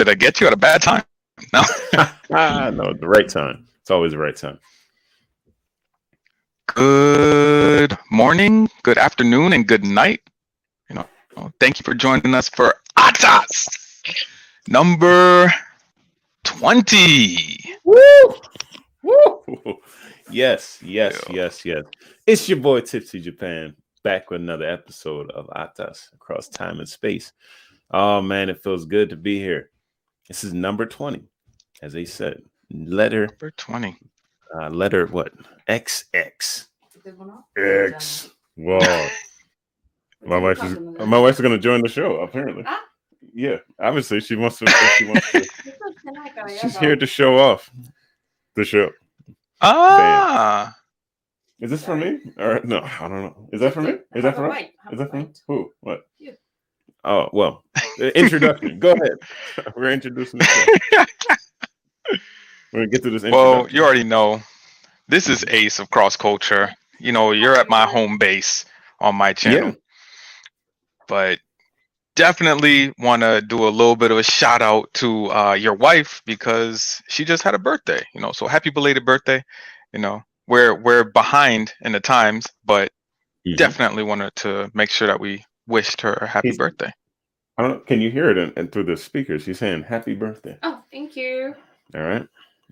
Did I get you at a bad time? No. ah, no, the right time. It's always the right time. Good morning, good afternoon, and good night. You know, thank you for joining us for Atas number 20. Woo! Woo! Yes, yes, Yeah. yes, yes. It's your boy TPC Japan back with another episode of Atas across time and space. Oh man, it feels good to be here. This is number 20, as they said. Letter, Number 20. uh, letter what? XX. X. Wow. my wife is my wife's gonna join the show, apparently. Ah. Yeah, obviously she wants to she wants to she's here to show off the show. Ah, Is this for me? Or no, I don't know. Is that for me? Is that for us? Is that for me? Who? What? You. Oh well. Introduction. Go ahead. We're introducing. We're gonna get to this. well, you already know. This is Ace of Cross Culture. You know, you're at my home base on my channel. Yeah. But definitely want to do a little bit of a shout out to uh, your wife because she just had a birthday. You know, so happy belated birthday. You know, we're we're behind in the times, but Mhm. definitely wanted to make sure that we wished her a happy He's- birthday. I don't. Can you hear it in, in through the speakers? He's saying "Happy birthday." Oh, thank you. All right.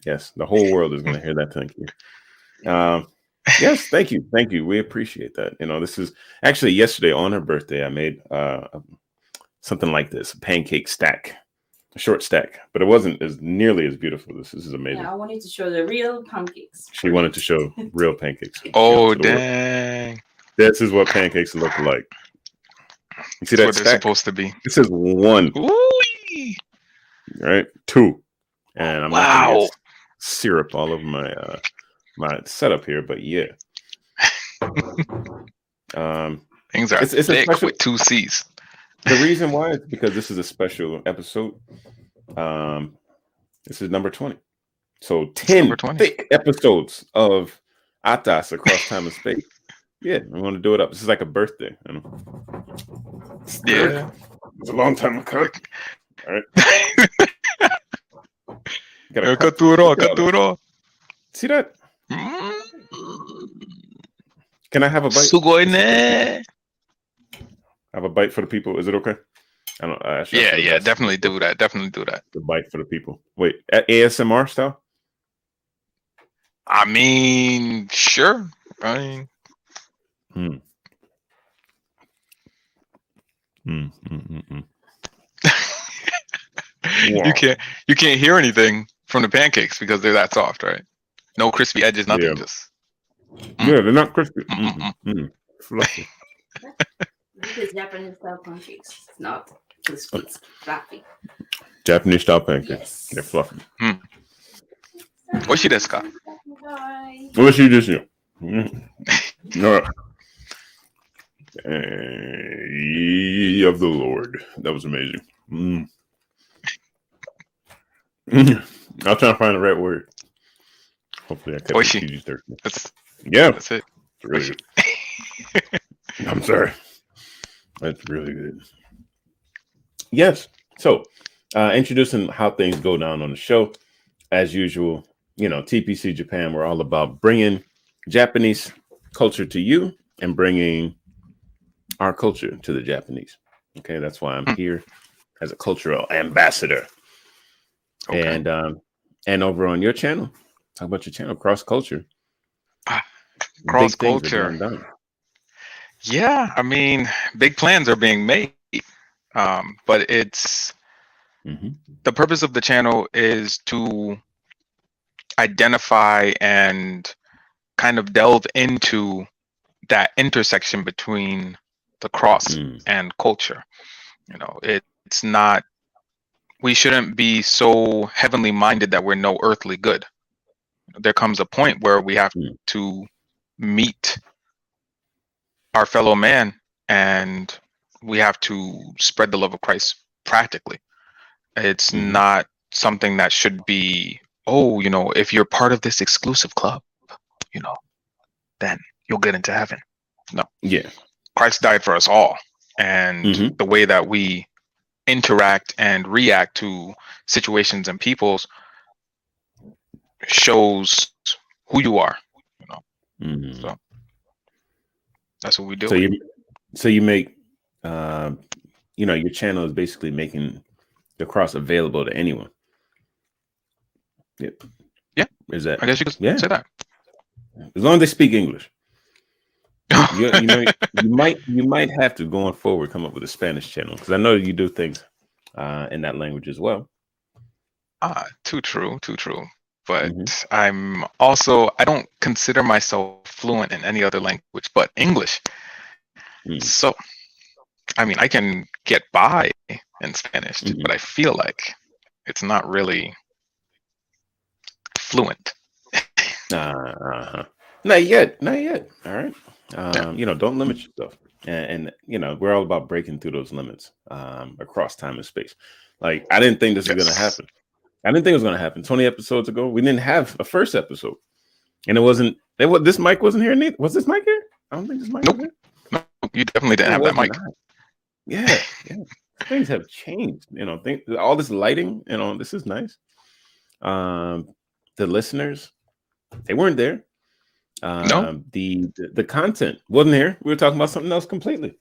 Yes, the whole world is going to hear that. Thank you. Um, yes, thank you, thank you. We appreciate that. You know, this is actually yesterday on her birthday. I made uh, something like this, a pancake stack, a short stack, but it wasn't as nearly as beautiful. This, this is amazing. Yeah, I wanted to show the real pancakes. She wanted to show real pancakes. Oh to the world. dang! This is what pancakes look like. You see That's that what stack? supposed to be. This is one, Ooh, right? Two, and I'm Wow. get syrup all over my uh my setup here, but yeah. um, things are It's- it's a thick special- with two C's. the reason why is because this is a special episode. Um, this is number twenty, so ten number 20. thick episodes of Atas across time and space. Yeah, we want to do it up. This is like a birthday. You know? Yeah. it's a long time ago. All right, gotta cut through it all. Cut through it all. See that? Can I have a bite? Sugoi ne. have a bite for the people. Is it okay? I don't. I should Yeah, yeah, asked definitely do that. Definitely do that. The bite for the people. Wait, a- ASMR style. I mean, sure. I mean, Mm, mm, mm, mm. Wow. you can't you can't hear anything from the pancakes because they're that soft, right? No crispy edges, nothing. Yeah. Just Yeah, they're not crispy. Mm, Mm, mm, fluffy. This is Japanese style pancakes. It's not crispy, it's fluffy. Japanese style pancakes. Yes. They're fluffy. Oishi desu ka? Bye. What did you just do? Eh, of the Lord. That was amazing. Mm. Mm. I'll try to find the right word. Hopefully, I kept Oishi. That's Yeah, that's it. it's really good. I'm sorry. That's really good. Yes. So, uh, introducing how things go down on the show. As usual, you know, TPC Japan, we're all about bringing Japanese culture to you and bringing our culture to the Japanese. Okay. That's why I'm Hmm. here as a cultural ambassador. Okay. And, um, and over on your channel, talk about your channel, Cross Culture. Ah, Cross Culture. Yeah, I mean, big plans are being made. Um, but it's Mhm. the purpose of the channel is to identify and kind of delve into that intersection between the cross Mm. and culture. You know, it, it's not, we shouldn't be so heavenly minded that we're no earthly good. There comes a point where we have Mm. to meet our fellow man and we have to spread the love of Christ practically. It's Mhm. not something that should be, oh, you know, if you're part of this exclusive club, you know, then you'll get into heaven. No. Yeah. Christ died for us all. And Mhm. the way that we interact and react to situations and people's shows who you are. You know, Mhm. so that's what we do. So you, so you make, um, you know, your channel is basically making the cross available to anyone. Yep. Yeah. Is that I guess you could Yeah. say that. as long as they speak English? You, you know, you might you might have to going forward come up with a Spanish channel because I know you do things uh, in that language as well. Ah, too true, too true. But Mhm. I'm also I don't consider myself fluent in any other language but English. Mm. So I mean I can get by in Spanish, Mhm. but I feel like it's not really fluent. Uh, uh-huh. Not yet, not yet. All right. Um, you know, don't limit yourself. And, and you know, we're all about breaking through those limits um, across time and space. Like, I didn't think this was going to happen. I didn't think it was going to happen. 20 episodes ago, we didn't have a first episode, and it wasn't. It was this mic wasn't here. Neither. Was this mic here? I don't think this mic. Nope. Was here. No, you definitely didn't have that mic. not. Yeah, yeah. Things have changed. You know, think all this lighting. You know, this is nice. Um, the listeners, they weren't there. Um, the, the the content wasn't here. We were talking about something else completely.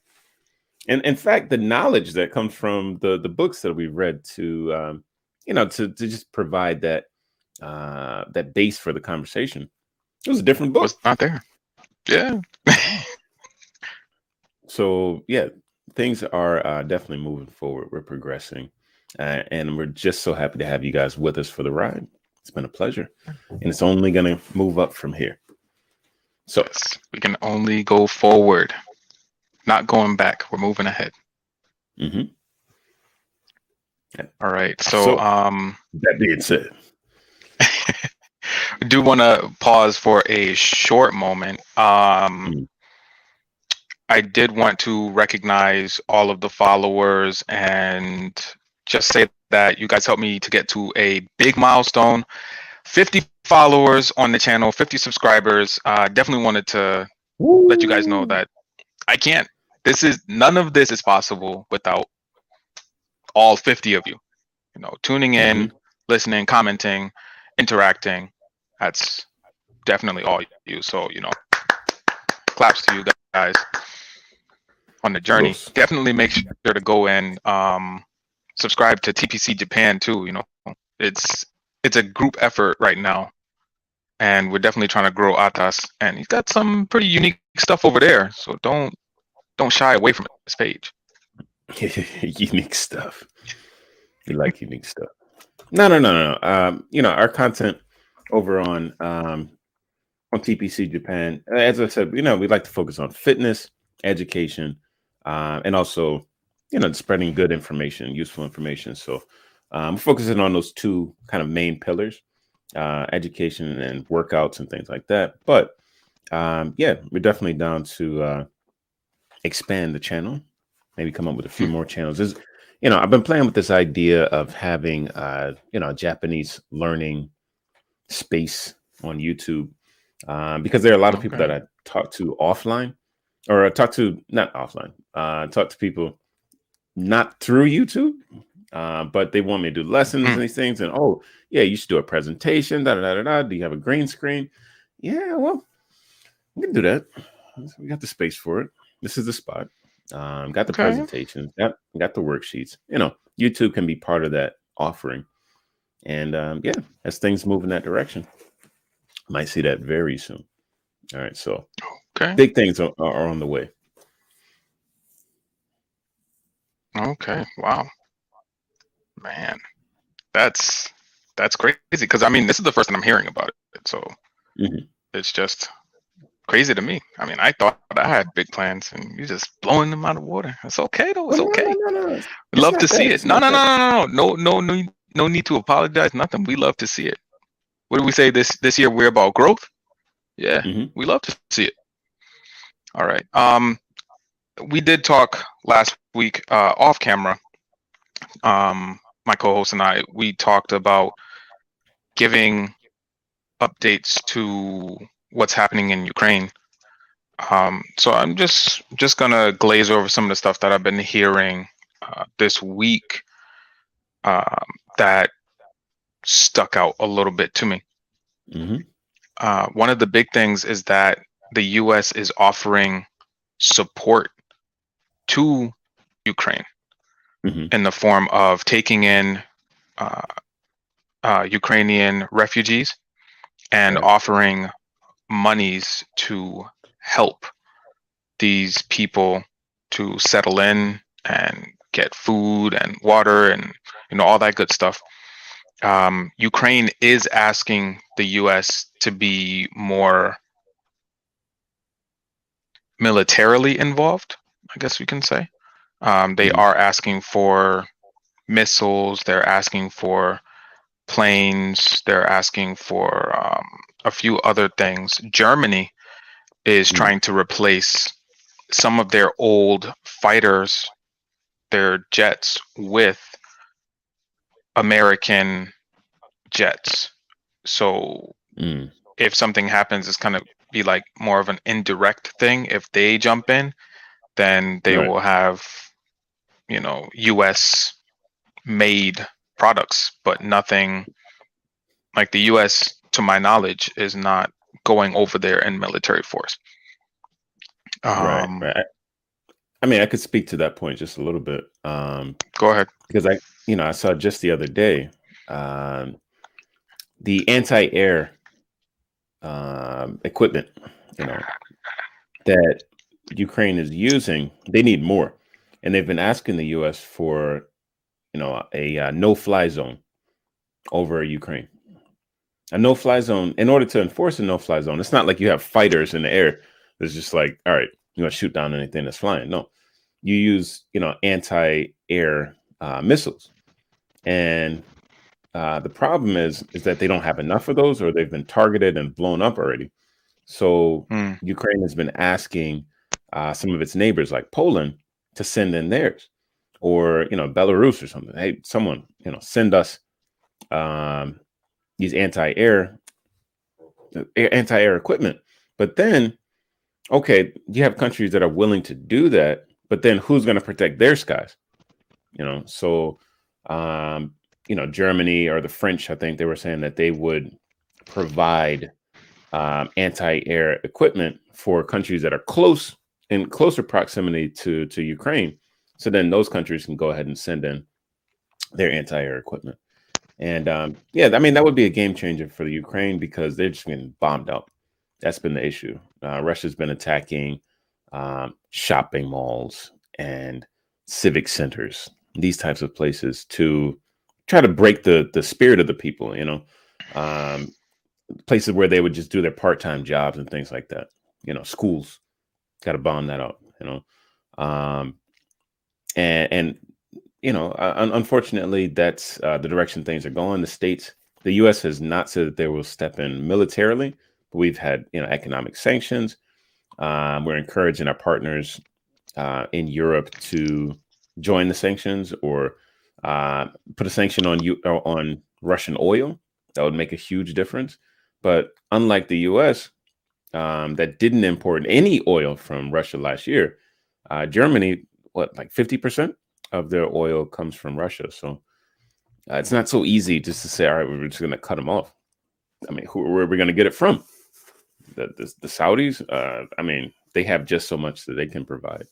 And in fact, the knowledge that comes from the the books that we've read to, um, you know, to to just provide that uh, that base for the conversation, it was a different book. Was not there. Yeah. so yeah things are uh, definitely moving forward we're progressing uh, and we're just so happy to have you guys with us for the ride it's been a pleasure and it's only going to move up from here so Yes. We can only go forward. Not going back. We're moving ahead. mhm. All right. So, So- um that being said I do want to pause for a short moment. Um, Mm. I did want to recognize all of the followers and just say that you guys helped me to get to a big milestone 50 followers on the channel, 50 subscribers. Uh, definitely wanted to let you guys know that I can't. This is none of this is possible without all 50 of you. You know, tuning in, listening, commenting, interacting. That's definitely all you. So, you know, claps to you guys on the journey. Kudos. Definitely make sure to go and um, subscribe to TPC Japan too. You know, it's it's a group effort right now, and we're definitely trying to grow Atas. And he's got some pretty unique stuff over there. So don't don't shy away from this page. unique stuff we like unique stuff no no no no um you know our content over on um on tpc japan as i said you know we like to focus on fitness education uh, and also you know spreading good information useful information so um we're focusing on those two kind of main pillars uh education and workouts and things like that but um yeah we're definitely down to uh expand the channel maybe come up with a few more channels. There's, you know, I've been playing with this idea of having, uh, you know, a Japanese learning space on YouTube um, because there are a lot of people Okay. that I talk to offline or I talk to not offline, uh, talk to people not through YouTube, uh, but they want me to do lessons Mm. and these things. And oh, yeah, you should do a presentation. Da da da da. Do you have a green screen? Yeah, well, we can do that. We got the space for it. This is the spot. Um, got the Okay. presentations, got got the worksheets. You know, YouTube can be part of that offering. And um, yeah, as things move in that direction, might see that very soon. All right, so Okay. big things are, are on the way. Okay. Wow. Man, that's that's crazy because I mean this is the first time I'm hearing about it, so Mhm. it's just crazy to me. I mean, I thought I had big plans, and you're just blowing them out of water. It's okay though. It's No, no, okay. no, no, no. We It's love not to see it. No, no, no, no, no, no, no, no, no need to apologize. Nothing. We love to see it. What do we say this this year? We're about growth. Yeah, Mhm. we love to see it. All right. Um, we did talk last week uh, off camera. Um, my co-host and I we talked about giving updates to what's happening in Ukraine. Um, so I'm just just gonna glaze over some of the stuff that I've been hearing uh, this week um, that stuck out a little bit to me. Mm-hmm. Uh, one of the big things is that the U.S. is offering support to Ukraine Mhm. in the form of taking in uh, Ukrainian refugees and Right. offering monies to help these people to settle in and get food and water and you know all that good stuff. Um, Ukraine is asking the U.S. to be more militarily involved. I guess we can say. Um, they Mhm. are asking for missiles. They're asking for planes. They're asking for um, a few other things. Germany is Mm. trying to replace some of their old fighters, their jets, with American jets. So Mm. if something happens, it's kind of be like more of an indirect thing. If they jump in, then they Right. will have, you know, U.S. made products, but nothing like the U.S. to my knowledge is not going over there in military force. right. Um, Right. I, I mean, I could speak to that point just a little bit. Um, Go ahead. because I, you know, I saw just the other day, um, the anti-air um, equipment, you know, that Ukraine is using. They need more, and they've been asking the U.S. for, you know, a uh, no-fly zone over Ukraine. A no-fly zone. In order to enforce a no-fly zone, it's not like you have fighters in the air. It's just like, all right, you want to shoot down anything that's flying. No, you use, you know, anti-air uh, missiles. And uh, the problem is is that they don't have enough of those, or they've been targeted and blown up already. So Hmm. Ukraine has been asking uh, some of its neighbors, like Poland, to send in theirs, or you know Belarus or something. Hey, someone, you know, send us um, these anti-air uh, anti-air equipment. But then, okay, you have countries that are willing to do that, but then who's going to protect their skies? You know, so um, you know, Germany or the French, I think they were saying that they would provide um, anti-air equipment for countries that are close in closer proximity to to Ukraine. So then those countries can go ahead and send in their anti-air equipment. And um, yeah, I mean that would be a game changer for the Ukraine because they're just getting bombed up. That's been the issue. Uh, Russia's been attacking um, shopping malls and civic centers, these types of places to try to break the the spirit of the people. You know, um, places where they would just do their part time jobs and things like that. You know, schools got to bomb that out. You know, um, and and you know, uh, un- unfortunately, that's uh, the direction things are going. The states, the U.S. has not said that they will step in militarily, but we've had you know economic sanctions. Um, we're encouraging our partners uh, in Europe to join the sanctions or uh, put a sanction on you on Russian oil. That would make a huge difference. But unlike the U.S., um, that didn't import any oil from Russia last year, uh, Germany, what like fifty percent of their oil comes from Russia. So uh, it's not so easy just to say, all right, we're just going to cut them off. I mean, who, where are we going to get it from? The, the, the Saudis? Uh, I mean, they have just so much that they can provide.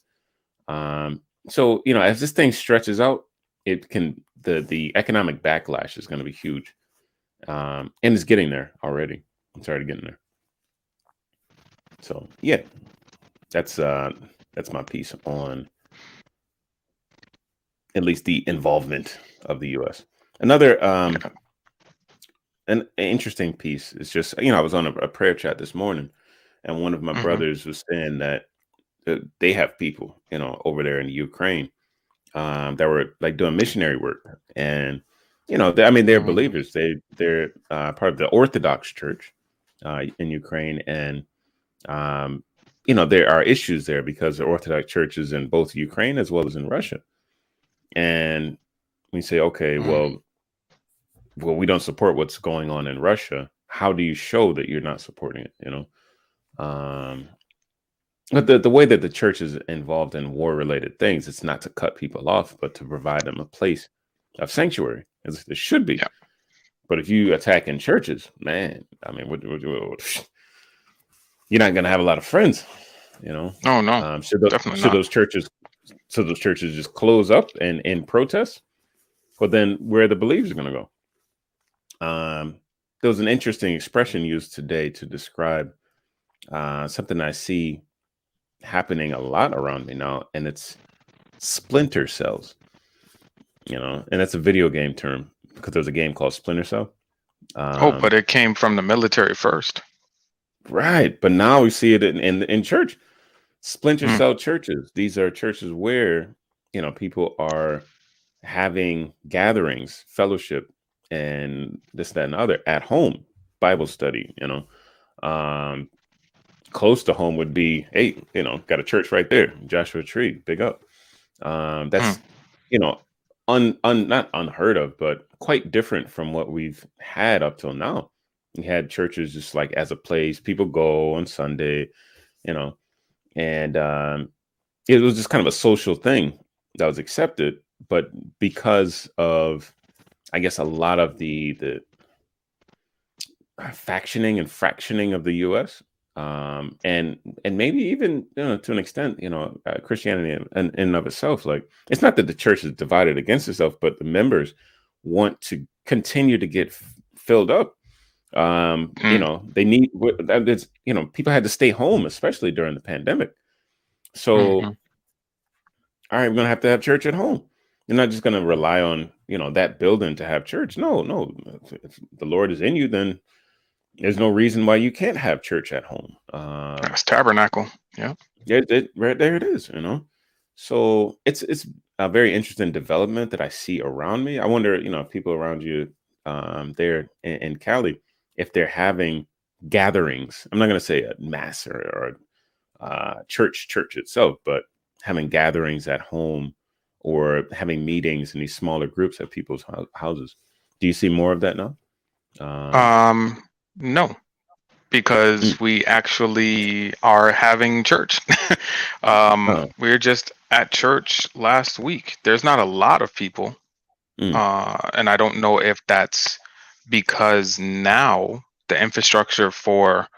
Um, so, you know, as this thing stretches out, it can, the, the economic backlash is going to be huge. Um, and it's getting there already. It's already getting there. So, yeah, that's, uh, that's my piece on at least the involvement of the U.S. Another um, an interesting piece is just you know I was on a, a prayer chat this morning, and one of my Mhm. brothers was saying that uh, they have people you know over there in Ukraine um, that were like doing missionary work, and you know they, I mean they're Mhm. believers. They they're uh, part of the Orthodox Church uh, in Ukraine, and um, you know there are issues there because the Orthodox Church is in both Ukraine as well as in Russia and we say, okay, Mm. well, well, we don't support what's going on in Russia. How do you show that you're not supporting it? You know, um, but the, the way that the church is involved in war related things, it's not to cut people off, but to provide them a place of sanctuary, as it should be. Yeah. But if you attack in churches, man, I mean, what, what, what, you're not going to have a lot of friends, you know. Oh no, Um, should those, should those churches, should those churches just close up and in protest? Well, then where are the believers are going to go? Um, there was an interesting expression used today to describe uh, something I see happening a lot around me now, and it's splinter cells. You know, and that's a video game term because there's a game called Splinter Cell. Um, oh, but it came from the military first. Right, but now we see it in in, in church, splinter Mm. cell churches. These are churches where you know people are having gatherings, fellowship, and this, that, and the other at home, Bible study. You know, um, close to home would be, hey, you know, got a church right there, Joshua Tree, big up. Um, that's you know, un, un not unheard of, but quite different from what we've had up till now. We had churches just like as a place, people go on Sunday, you know, and um, it was just kind of a social thing that was accepted. But because of, I guess, a lot of the the factioning and fractioning of the U.S. Um, and and maybe even you know to an extent, you know, uh, Christianity in, in, in and of itself, like it's not that the church is divided against itself, but the members want to continue to get f- filled up um you Mm. know they need is you know people had to stay home especially during the pandemic so Mhm. all right we're gonna have to have church at home you're not just gonna rely on you know that building to have church no no if, if the lord is in you then there's no reason why you can't have church at home um That's tabernacle. yeah, it, it, right there it is, you know. So it's it's a very interesting development that I see around me. I wonder, you know, if people around you um there in, in Cali, if they're having gatherings. I'm not gonna say a mass or, or uh church church itself, but having gatherings at home or having meetings in these smaller groups at people's hou- houses. Do you see more of that now? Um, Um, no, because we actually are having church. um, we are just at church last week. There's not a lot of people, Mm. uh, and I don't know if that's because now the infrastructure for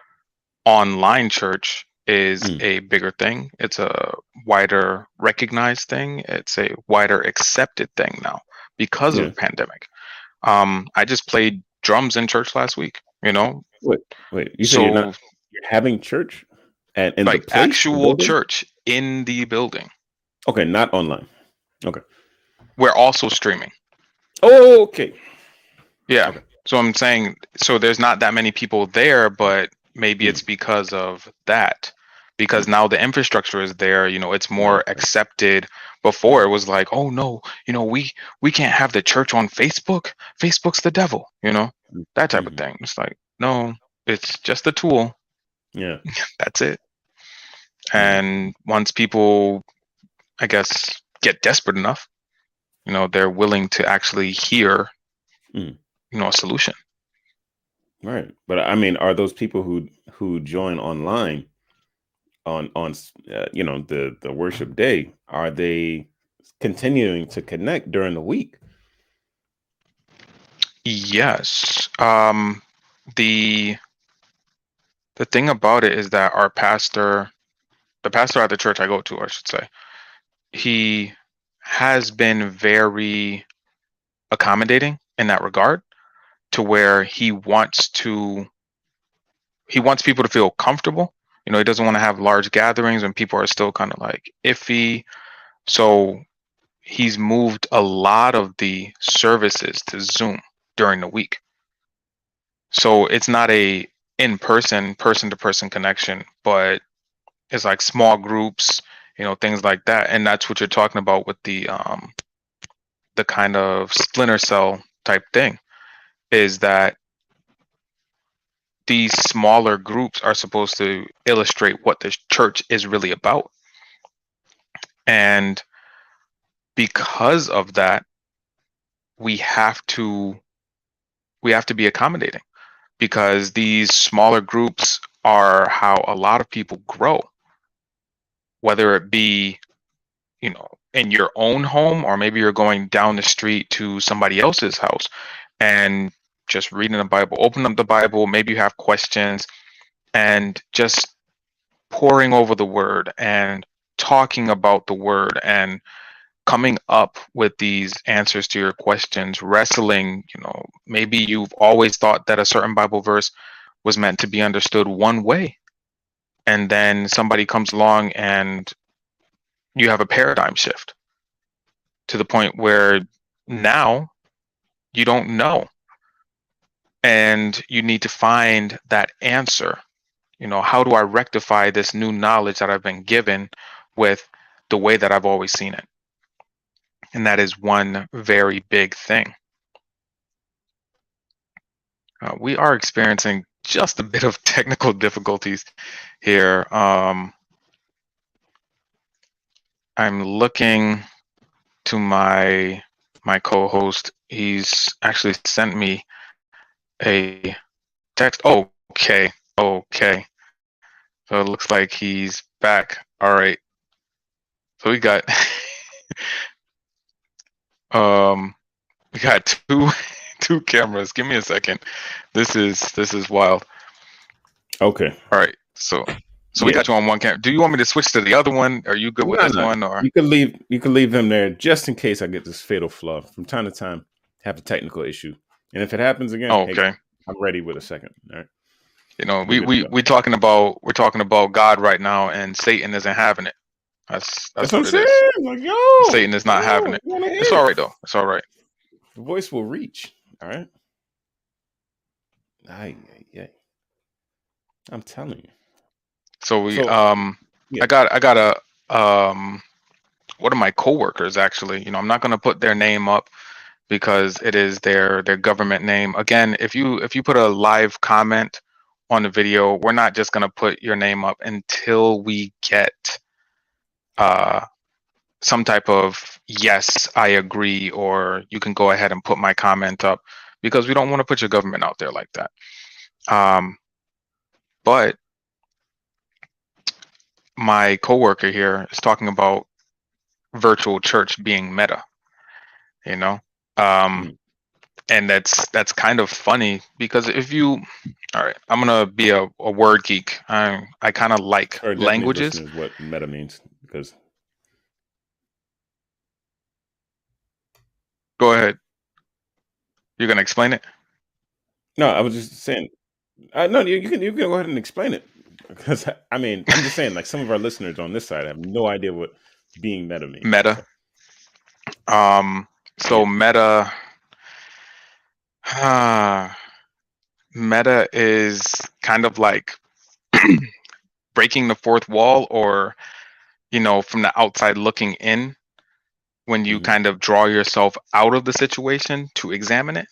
online church is Mm. a bigger thing. It's a wider recognized thing. It's a wider accepted thing now because Yeah. of the pandemic. Um, I just played drums in church last week. You know, wait, wait. you so you're not you're having church at in the like place, actual church in the building. Okay, not online. Okay. We're also streaming. Oh, okay. Yeah. Okay. So I'm saying, so there's not that many people there, but maybe Mm. it's because of that. Because now the infrastructure is there, you know, it's more accepted. Before it was like, oh no, you know, we we can't have the church on Facebook. Facebook's the devil, you know, that type of thing. It's like, no, it's just a tool. Yeah. That's it. And once people, I guess, get desperate enough, you know, they're willing to actually hear, Mm. You know, a solution. Right. But I mean, are those people who who join online on on uh, you know the the worship day are they continuing to connect during the week? Yes. Um, the the thing about it is that our pastor, the pastor at the church I go to, I should say, he has been very accommodating in that regard to where he wants to he wants people to feel comfortable. You know, he doesn't want to have large gatherings when people are still kind of like iffy. So he's moved a lot of the services to Zoom during the week. So it's not a in-person, person-to-person connection, but it's like small groups, you know, things like that. And that's what you're talking about with the um the kind of splinter cell type thing is that these smaller groups are supposed to illustrate what the church is really about. And because of that, we have to we have to be accommodating because these smaller groups are how a lot of people grow. whether it be, you know, in your own home or maybe you're going down the street to somebody else's house and just reading the Bible, open up the Bible, maybe you have questions and just pouring over the word and talking about the word and coming up with these answers to your questions, wrestling, you know, maybe you've always thought that a certain Bible verse was meant to be understood one way. And then somebody comes along and you have a paradigm shift to the point where now you don't know. And you need to find that answer. You know, how do I rectify this new knowledge that I've been given with the way that I've always seen it? And that is one very big thing. Uh, we are experiencing just a bit of technical difficulties here. Um, I'm looking to my my co-host. He's actually sent me a text. Oh, okay, okay. So it looks like he's back. All right. So we got Um, we got two two cameras. Give me a second. This is this is wild. Okay. All right. So so we got you on one camera. Do you want me to switch to the other one? Are you good with No, this no. one or You can leave you can leave them there just in case I get this fatal flaw. From time to time, have a technical issue. And if it happens again, oh, hey, okay. I'm ready with a second. All right. You know, we we we talking about we're talking about God right now, and Satan isn't having it. That's that's, That's, what I'm what saying. it is. Like, yo, Satan is not yo, having it. It's all right though. It's all right. The voice will reach. All right. Ay, ay, ay. I'm telling you. So we So- um Yeah. I got I got a um one of my coworkers actually, you know, I'm not going to put their name up because it is their their government name. Again, if you if you put a live comment on the video, we're not just going to put your name up until we get uh some type of yes, I agree or you can go ahead and put my comment up because we don't want to put your government out there like that. Um but my coworker here is talking about virtual church being meta you know um Mm. and that's that's kind of funny because if you all right i'm gonna be a, a word geek i i kind of like languages what meta means because go ahead you're gonna explain it no, I was just saying. Uh, no, you, you can you can go ahead and explain it because I mean I'm just saying like some of our listeners on this side have no idea what being meta means. meta um so meta uh, meta is kind of like breaking the fourth wall or you know from the outside looking in when you Mhm. kind of draw yourself out of the situation to examine it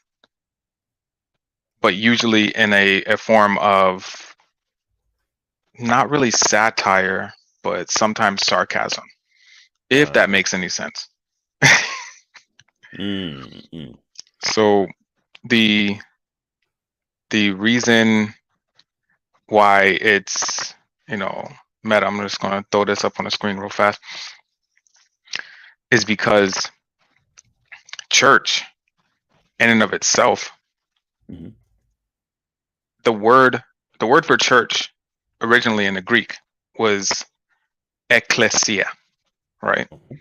but usually in a, a form of not really satire but sometimes sarcasm if Uh. that makes any sense Mm, mm. so the the reason why it's you know meta i'm just going to throw this up on the screen real fast is because church in and of itself Mhm. the word the word for church originally in the greek was ecclesia right Okay.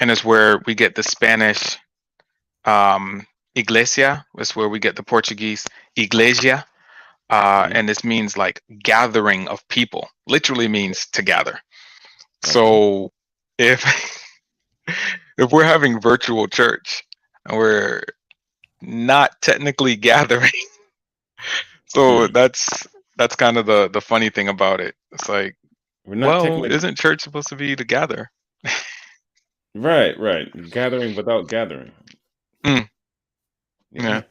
and it's where we get the spanish um iglesia is where we get the portuguese iglesia uh Mhm. and this means like gathering of people literally means to gather so if if we're having virtual church and we're not technically gathering so Hmm. that's that's kind of the the funny thing about it it's like We're not well technically isn't church supposed to be to gather right, right. Gathering without gathering. Mm. Yeah.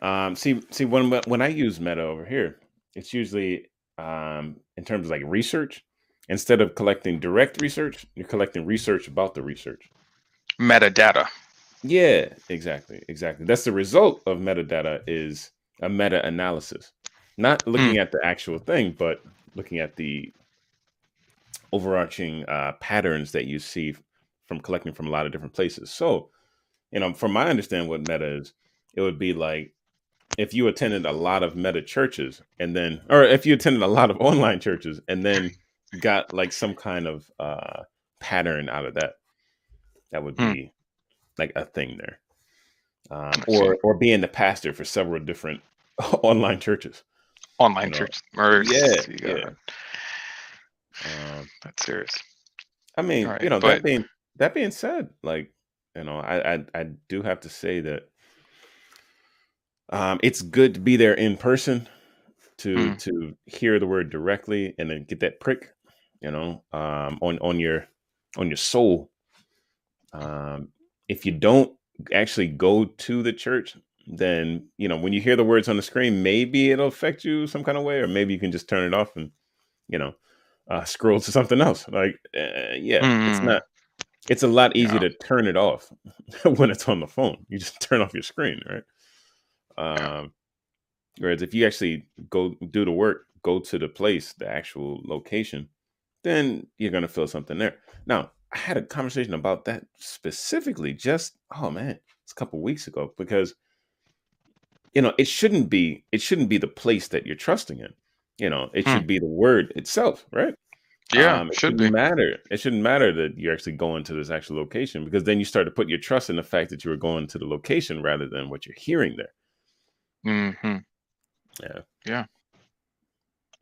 Um. See, see when when I use meta over here, it's usually um in terms of like research. Instead of collecting direct research, you're collecting research about the research. metadata Yeah, exactly, exactly. That's the result of metadata is a meta analysis, not looking at the actual thing, but looking at the overarching uh, patterns that you see from collecting from a lot of different places. So, you know, from my understanding, what meta is, it would be like if you attended a lot of meta churches and then, or if you attended a lot of online churches and then got like some kind of uh, pattern out of that, that would Hmm. be like a thing there. Um, or or being the pastor for several different online churches. Online You know, church or yeah, yeah. Um, That's serious. I mean, right, you know, but- that being that being said, like, you know, I I, I do have to say that um, it's good to be there in person to Mm. to hear the word directly and then get that prick, you know, um, on on your on your soul. Um, if you don't actually go to the church, then you know when you hear the words on the screen, maybe it'll affect you some kind of way, or maybe you can just turn it off and you know uh, scroll to something else. Like, uh, yeah, it's Mm. not. It's a lot easier Yeah. to turn it off when it's on the phone. You just turn off your screen, right? Yeah. Um, whereas if you actually go do the work, go to the place, the actual location, then you're gonna feel something there. Now, I had a conversation about that specifically just oh man, it's a couple weeks ago because you know it shouldn't be it shouldn't be the place that you're trusting in. You know, it Hmm. should be the word itself, right? Yeah, Um, it should shouldn't be. matter. It shouldn't matter that you're actually going to this actual location because then you start to put your trust in the fact that you were going to the location rather than what you're hearing there. hmm Yeah. Yeah.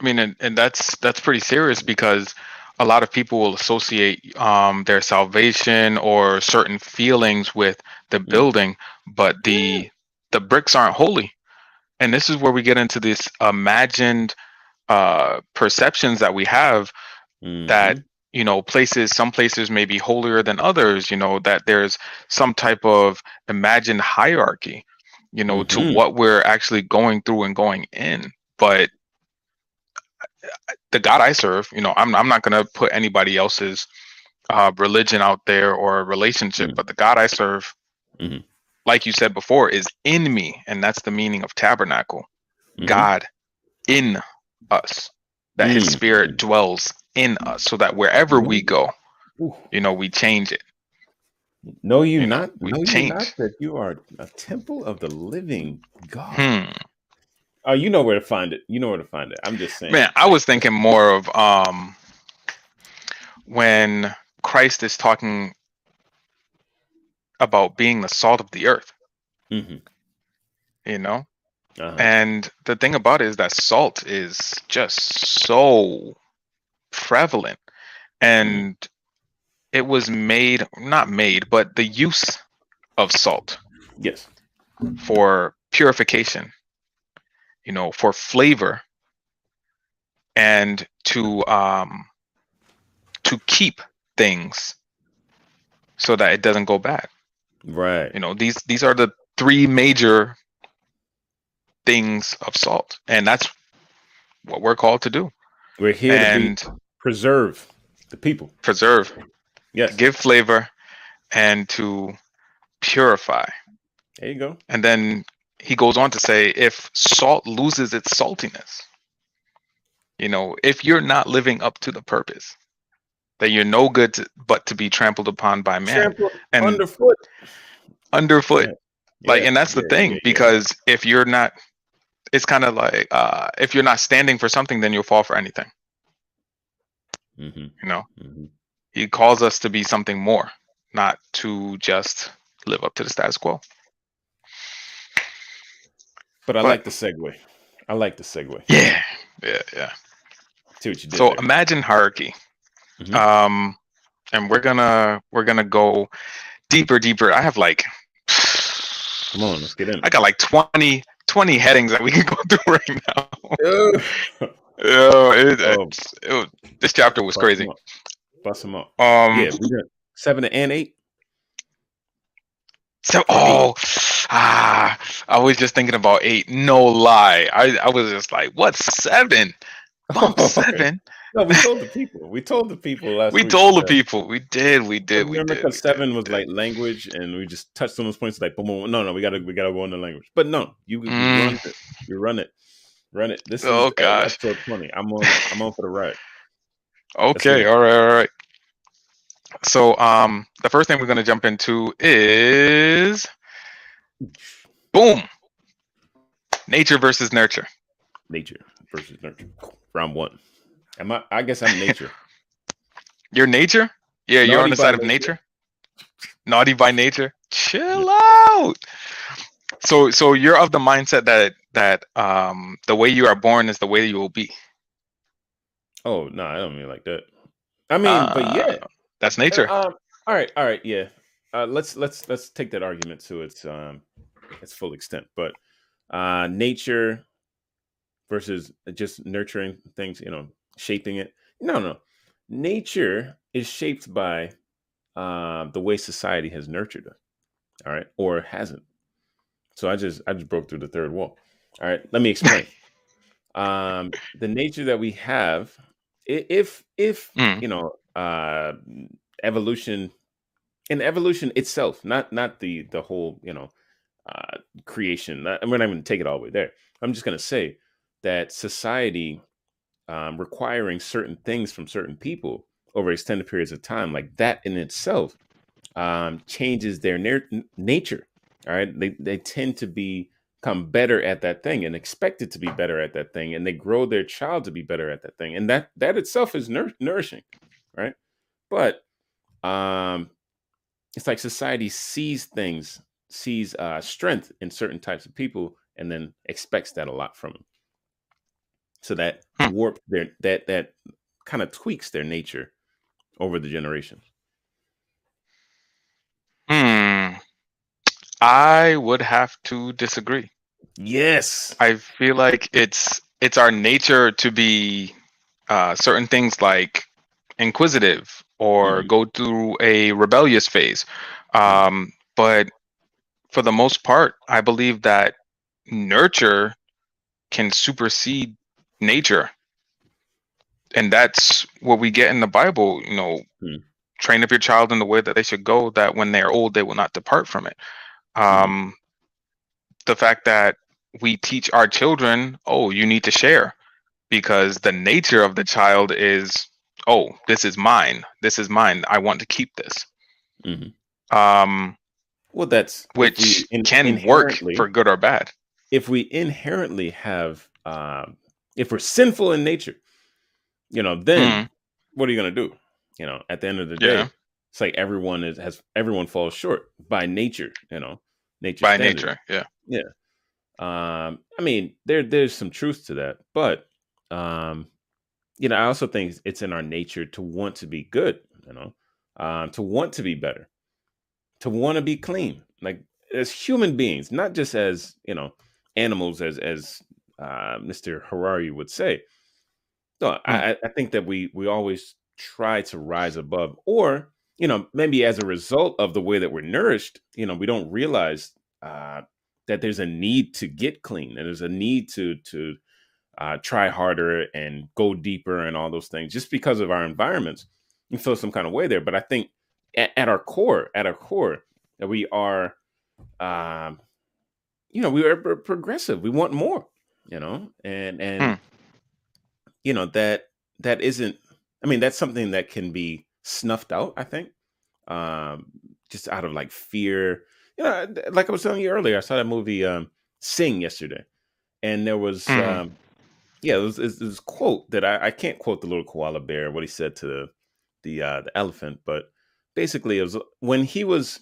I mean, and, and that's that's pretty serious because a lot of people will associate um, their salvation or certain feelings with the Mm. building, but the the bricks aren't holy. And this is where we get into this imagined uh, perceptions that we have that Mhm. you know places some places may be holier than others you know that there's some type of imagined hierarchy you know Mhm. to what we're actually going through and going in but the god i serve you know i'm, I'm not going to put anybody else's uh, religion out there or relationship Mm. but the god i serve Mhm. like you said before is in me and that's the meaning of tabernacle Mhm. god in us that his Mm. spirit dwells in us so that wherever we go you know we change it Know you, You not? Know you change. not that you are a temple of the living God. hmm. Oh, you know where to find it. You know where to find it. I'm just saying. man i was thinking more of um when christ is talking about being the salt of the earth Mhm. you know Uh-huh. and the thing about it is that salt is just so prevalent. And it was made not made but the use of salt yes. for purification you know for flavor and to um to keep things so that it doesn't go bad. Right. you know these these are the three major things of salt. And that's what we're called to do. We're here and to be, preserve the people. preserve Yes. give flavor and to purify There you go. And then he goes on to say, if salt loses its saltiness, you know, if you're not living up to the purpose, then you're no good to, but to be trampled upon by man Trample and underfoot. underfoot. Like, Yeah, and that's the yeah, thing yeah, yeah. because if you're not, it's kind of like uh, if you're not standing for something, then you'll fall for anything. Mhm, You know, mhm. he calls us to be something more, not to just live up to the status quo. But I But- like the segue. I like the segue. Yeah, yeah, yeah. See what you did so there. imagine hierarchy Mhm. um and we're gonna we're gonna go deeper deeper i have like Come on, let's get in. i got like 20 20 headings that we can go through right now Ugh. oh, it, Oh. it was- this chapter was Bust crazy up. Bust them up. um yeah, we seven and eight. so oh ah i was just thinking about eight no lie i i was just like what seven Bump seven No, we told the people. We told the people last we week. told the people we did we did we Remember, did, because we did, seven was did. like language, and we just touched on those points. Like, boom, boom. No, no, we gotta, we gotta go into language. But no, you, you Mm. run it. You run it. Run it. This is Oh, uh, gosh. episode twenty. I'm on. I'm on for the ride. Okay, all right, all right. So, um, the first thing we're going to jump into is boom, nature versus nurture. Nature versus nurture. Round one. Am I? I guess I'm nature. You're nature. Yeah, you're on the side of nature. nature. Naughty by nature. Chill out. So, so you're of the mindset that that um the way you are born is the way you will be. Oh no, I don't mean like that. I mean, but yeah, Uh, That's nature. Um, all right, all right, yeah. Uh, let's let's let's take that argument to its um its full extent. But uh, nature versus just nurturing things, you know, shaping it. No, no, nature is shaped by uh, the way society has nurtured us. All right, or hasn't. So I just I just broke through the third wall. All right, let me explain. um, the nature that we have, if if Mm. you know uh evolution and evolution itself not not the the whole you know uh creation I'm not even take it all the way there i'm just going to say that society um requiring certain things from certain people over extended periods of time like that in itself um changes their nar- n- nature all right they they tend to be become better at that thing and expected to be better at that thing and they grow their child to be better at that thing and that that itself is nour- nourishing right? But um it's like society sees things sees uh strength in certain types of people and then expects that a lot from them so that Hmm. warp their that that kind of tweaks their nature over the generations I would have to disagree. yes I feel like it's it's our nature to be uh, certain things like inquisitive or Mhm. go through a rebellious phase. Um, but for the most part, I believe that nurture can supersede nature. And that's what we get in the Bible, you know, Hmm. train up your child in the way that they should go, that when they're old, they will not depart from it. Um, the fact that we teach our children, oh, you need to share because the nature of the child is, oh, this is mine. This is mine. I want to keep this. Mhm. Um, well that's if we which in- can work for good or bad. if we inherently have um if we're sinful in nature you know then what are you going to do you know at the end of the day Yeah. it's like everyone is has everyone falls short by nature you know nature By standard. nature, yeah. Yeah. Um i mean there there's some truth to that but um you know i also think it's in our nature to want to be good you know um to want to be better to want to be clean like as human beings not just as you know animals as as uh mr harari would say no I, I- I think that we we always try to rise above or you know maybe as a result of the way that we're nourished you know we don't realize uh that there's a need to get clean and there's a need to to uh, try harder and go deeper and all those things just because of our environments you feel some kind of way there but i think at, at our core at our core that we are um you know we are progressive we want more you know and and Hmm. you know that that isn't i mean that's something that can be snuffed out i think um just out of like fear you know like i was telling you earlier i saw that movie um sing yesterday and there was Mhm. um yeah it was this this quote that I, I can't quote the little koala bear what he said to the the uh the elephant but basically it was when he was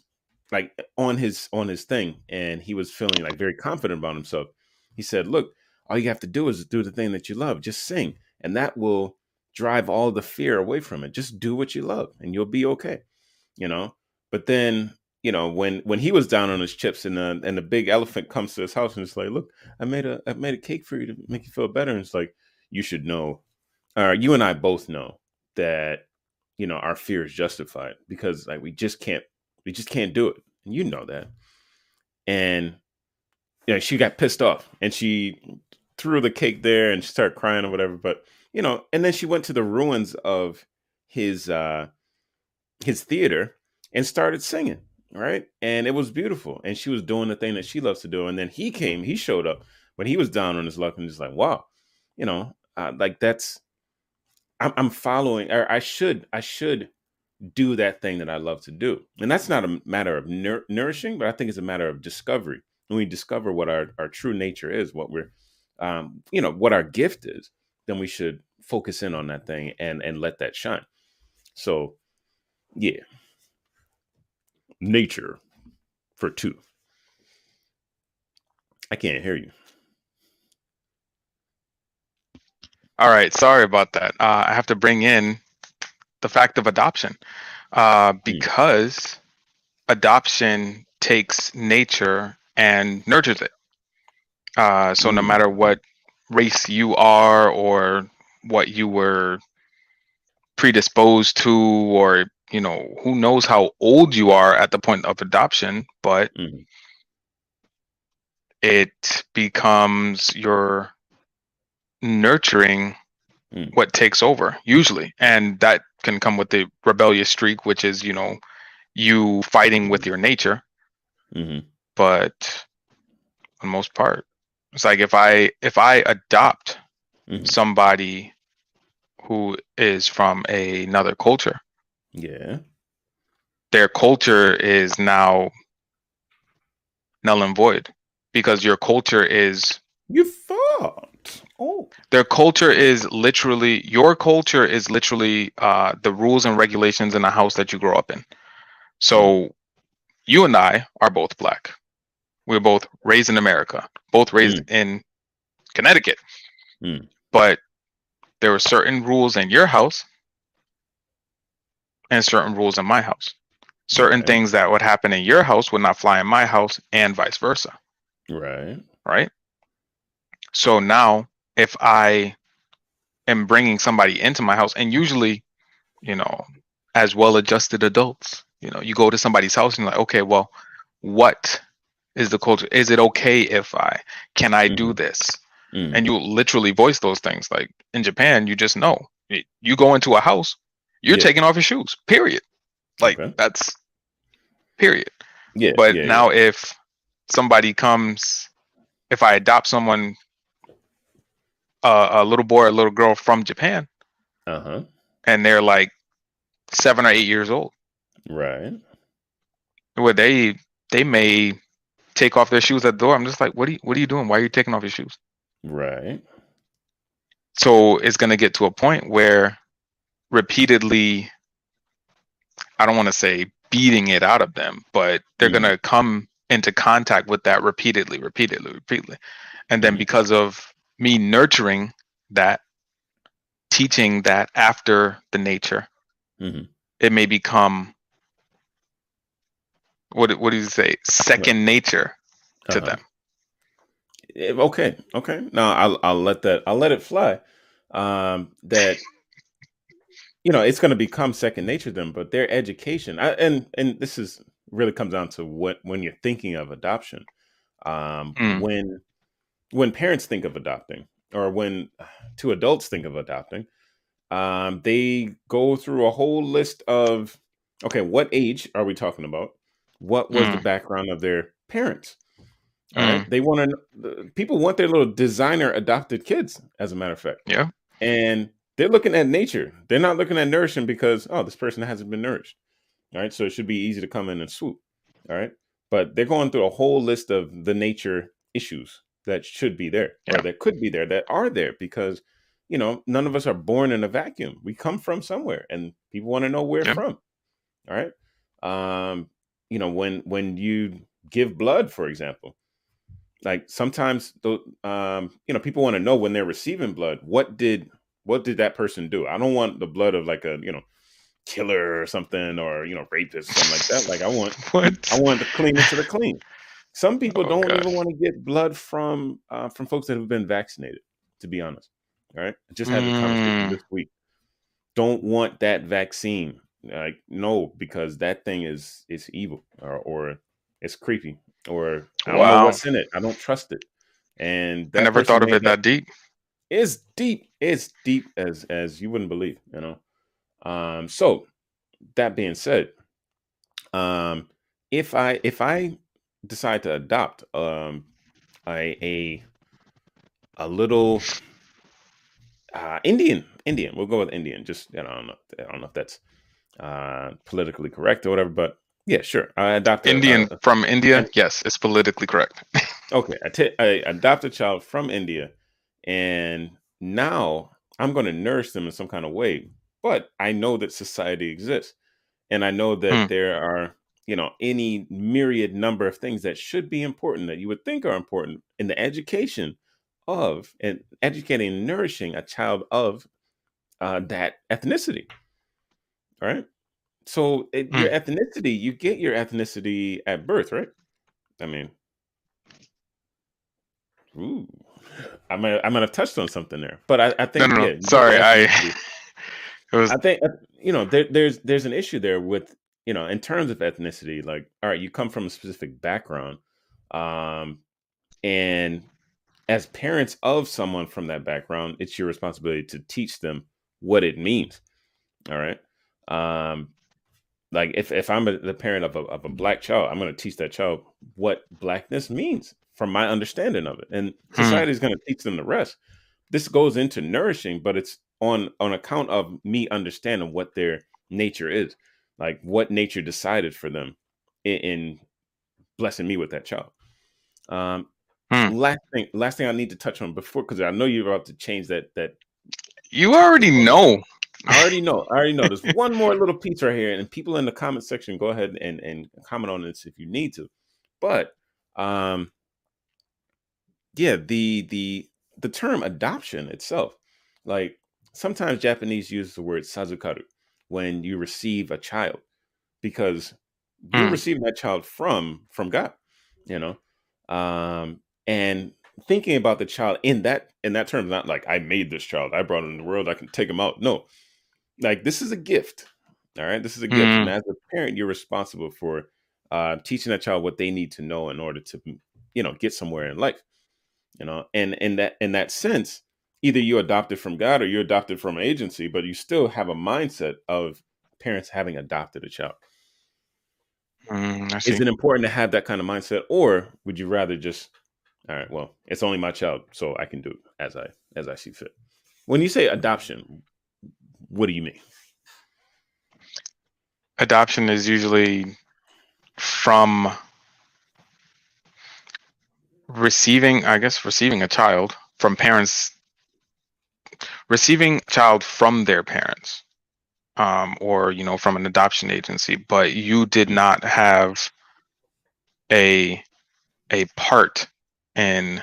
like on his on his thing and he was feeling like very confident about himself he said look all you have to do is do the thing that you love just sing and that will drive all the fear away from it. Just do what you love and you'll be okay you know? But then you know when when he was down on his chips and the and the big elephant comes to his house and it's like look i made a i made a cake for you to make you feel better. And it's like you should know or you and i both know that you know our fear is justified because like we just can't we just can't do it. And you know that. And you know she got pissed off and she threw the cake there and she started crying or whatever but you know and then she went to the ruins of his uh his theater and started singing right and it was beautiful and she was doing the thing that she loves to do and then he came he showed up when he was down on his luck and just like wow you know uh, like that's I'm, I'm following, or I should, I should do that thing that I love to do. And that's not a matter of nour- nourishing, but I think it's a matter of discovery. When we discover what our, our true nature is, what we're, um, you know, what our gift is, then we should focus in on that thing and and let that shine. So, yeah, nature for two. I can't hear you. All right, sorry about that. Uh, I have to bring in the fact of adoption uh, because adoption takes nature and nurtures it. Uh, so no Mm. matter what race you are or what you were predisposed to, or you know, who knows how old you are at the point of adoption, but Mhm. it becomes your nurturing Mm. what takes over usually and that can come with the rebellious streak which is you know you fighting with your nature Mhm. but for the most part it's like if i if i adopt Mhm. somebody who is from a, another culture Yeah. their culture is now null and void because your culture is You thought. Oh. their culture is literally your culture is literally uh, the rules and regulations in the house that you grow up in so you and i are both black we're both raised in america both raised in connecticut Mm. but there were certain rules in your house and certain rules in my house certain Okay. things that would happen in your house would not fly in my house and vice versa Right. right? So now, if I am bringing somebody into my house, and usually, you know, as well adjusted adults, you know, you go to somebody's house and you're like, okay, well, what is the culture? Is it okay if I can I do this? Mm. And you literally voice those things. Like in Japan, you just know you go into a house, you're Yeah. taking off your shoes. Period. Like Okay. that's period. yeah. But yeah, now, if somebody comes, if I adopt someone, uh, a little boy or a little girl from Japan, Uh huh. and they're like seven or eight years old, Right. where they they may take off their shoes at the door. I'm just like, what are you what are you doing? Why are you taking off your shoes? Right. So it's gonna get to a point where repeatedly, I don't want to say beating it out of them, but they're Mhm. gonna come into contact with that repeatedly, repeatedly, repeatedly. And then Mhm. because of me nurturing that, teaching that after the nature, Mhm. it may become what what do you say? Second nature to Uh-huh. them. Eh, Okay. Okay. No, I'll I'll let that I'll let it fly. Um, that you know it's going to become second nature to them, but their education I, and and this is really comes down to what when you're thinking of adoption. Um, Mm. when when parents think of adopting, or when two adults think of adopting, um, they go through a whole list of okay, what age are we talking about? What was the Mm. background of their parents? All right. Mm. They want to, people want their little designer adopted kids, as a matter of fact. Yeah. And they're looking at nature. They're not looking at nourishing because, oh, this person hasn't been nourished. All right. So it should be easy to come in and swoop. All right. But they're going through a whole list of the nature issues that should be there Yeah. or that could be there that are there because, you know, none of us are born in a vacuum. We come from somewhere and people want to know where Yeah. from. All right. Um, you know, when when you give blood, for example, like sometimes the um you know people want to know when they're receiving blood what did what did that person do i don't want the blood of like a you know killer or something or you know rapist or something like that like i want What? i want the cleanest of the clean some people Oh, don't God. even want to get blood from uh from folks that have been vaccinated to be honest all right I just had this conversation Mm. this week don't want that vaccine like no because that thing is is evil or or it's creepy or I don't know what's in it. I don't trust it. And I never thought of it that deep. It's deep. It's deep as as you wouldn't believe. You know. Um. So that being said, um, if I if I decide to adopt um a a a little uh, Indian Indian. We'll go with Indian. Just you know, I don't know. I don't know if that's uh, politically correct or whatever, but yeah, sure. I adopted Indian uh, from India. Yes, it's politically correct. okay, I, t- I adopt a child from India, and now I'm going to nourish them in some kind of way. But I know that society exists, and I know that Hmm. there are, you know, any myriad number of things that should be important that you would think are important in the education of and educating and nourishing a child of uh, that ethnicity. All right. So it, your ethnicity, you get your ethnicity at birth, right? I mean, ooh, I might I might have touched on something there, but I, I think no, no. yeah, get Sorry, I. was I think uh, you know there, there's there's an issue there with you know in terms of ethnicity. Like, all right, you come from a specific background, um, and as parents of someone from that background, it's your responsibility to teach them what it means. All right, um, like if if I'm a, the parent of a of a black child, I'm going to teach that child what blackness means from my understanding of it, and Hmm. society is going to teach them the rest. This goes into nourishing, but it's on on account of me understanding what their nature is, like what nature decided for them in, in blessing me with that child. Um, Hmm. last thing, last thing I need to touch on before, because I know you're about to change that that you already know. I already know. I already know. There's one more little piece right here, and people in the comment section, go ahead and and comment on this if you need to. But um, yeah, the the the term adoption itself, like sometimes Japanese use the word sazukaru when you receive a child, because you're Hmm. that child from from God, you know, um, and thinking about the child in that in that term, not like I made this child, I brought him in the world, I can take him out. No, like this is a gift all right? This is a gift Mm. and as a parent you're responsible for uh, teaching that child what they need to know in order to you know get somewhere in life you know? And in that in that sense either you adopted from god or you adopted from an agency but you still have a mindset of parents having adopted a child. Mm, is it important to have that kind of mindset or would you rather just all right well it's only my child so i can do as i as i see fit? When you say adoption what do you mean Adoption is usually from receiving, I guess, receiving a child from parents, receiving a child from their parents, um, or you know, from an adoption agency, but you did not have a a part in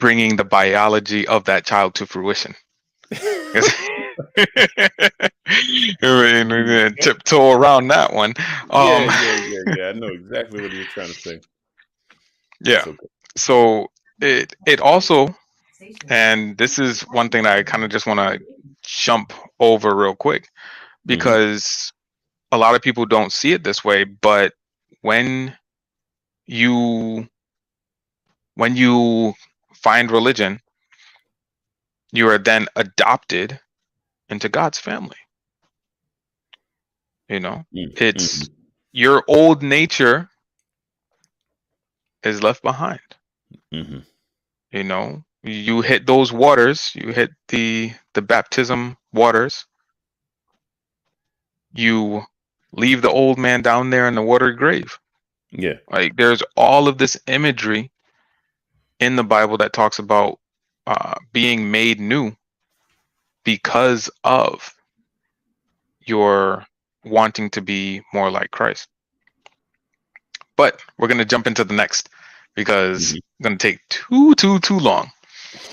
bringing the biology of that child to fruition. We're gonna tiptoe around that one. Um, yeah, yeah, yeah, yeah. I know exactly what you're trying to say. yeah. Okay. So it it also, and this is one thing that I kind of just want to jump over real quick because a lot of people don't see it this way, but when you when you find religion, you are then adopted into God's family. You know, Mm, it's your old nature is left behind. mhm. You know, you hit those waters, you hit the the baptism waters. You leave the old man down there in the watery grave. Yeah. Like there's all of this imagery in the Bible that talks about uh, being made new because of your wanting to be more like Christ. But we're gonna jump into the next because Mhm. it's gonna take too too too long.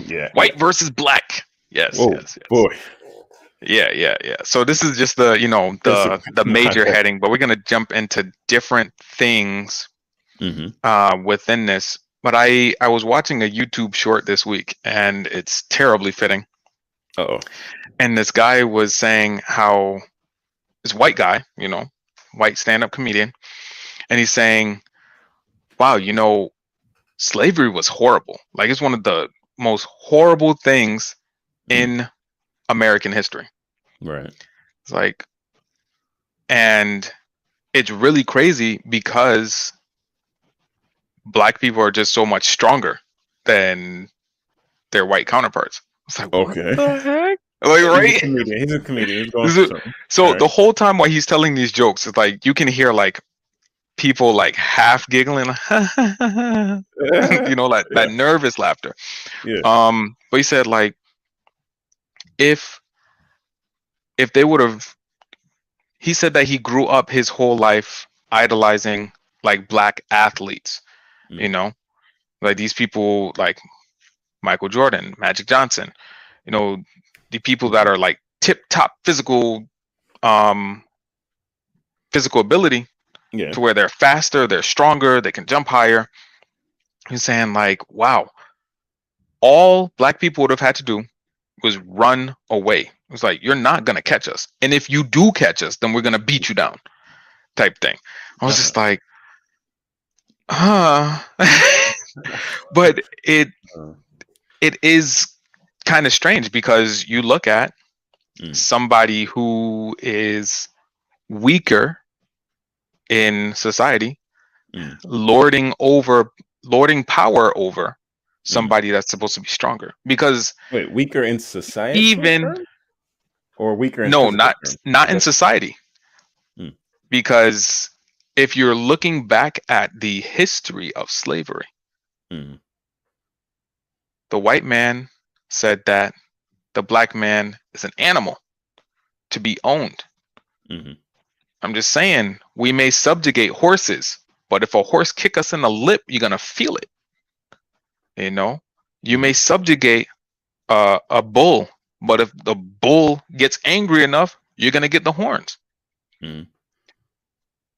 Yeah. White versus black. Yes, Whoa, yes, yes. Boy. Yeah, yeah, yeah. So this is just the you know the the major heading, but we're gonna jump into different things hmm uh, within this. But I I was watching a YouTube short this week, and it's terribly fitting. Uh oh. And this guy was saying how this white guy, you know, white stand-up comedian, and he's saying, "Wow, you know, slavery was horrible. Like it's one of the most horrible things in American history." Right. It's like, and it's really crazy because black people are just so much stronger than their white counterparts. It's like, Okay. what the heck? Like, He's a right? comedian. He's a comedian. He's going Is through it- something. So Alright. the whole time while he's telling these jokes, it's like you can hear like people like half giggling, you know, like that nervous laughter. Yeah. Um, but he said like if if they would have he said that he grew up his whole life idolizing like black athletes, you Mm. know, like these people like Michael Jordan, Magic Johnson, you know, the people that are like tip top physical um physical ability yeah. to where they're faster, they're stronger, they can jump higher. He's saying like, wow, all black people would have had to do was run away. It was like, you're not gonna catch us. And if you do catch us, then we're gonna beat you down. Type thing. I was just like, huh. but it it is kind of strange because you look at Mm. somebody who is weaker in society Mm. lording over lording power over Mm. somebody that's supposed to be stronger because Wait, weaker in society? Even- or weaker in no physical not not in society Mm. because if you're looking back at the history of slavery Mm. the white man said that the black man is an animal to be owned Mhm. I'm just saying we may subjugate horses, but if a horse kick us in the lip, you're gonna feel it. You know, you may subjugate uh, a bull, but if the bull gets angry enough, you're gonna get the horns. Mhm.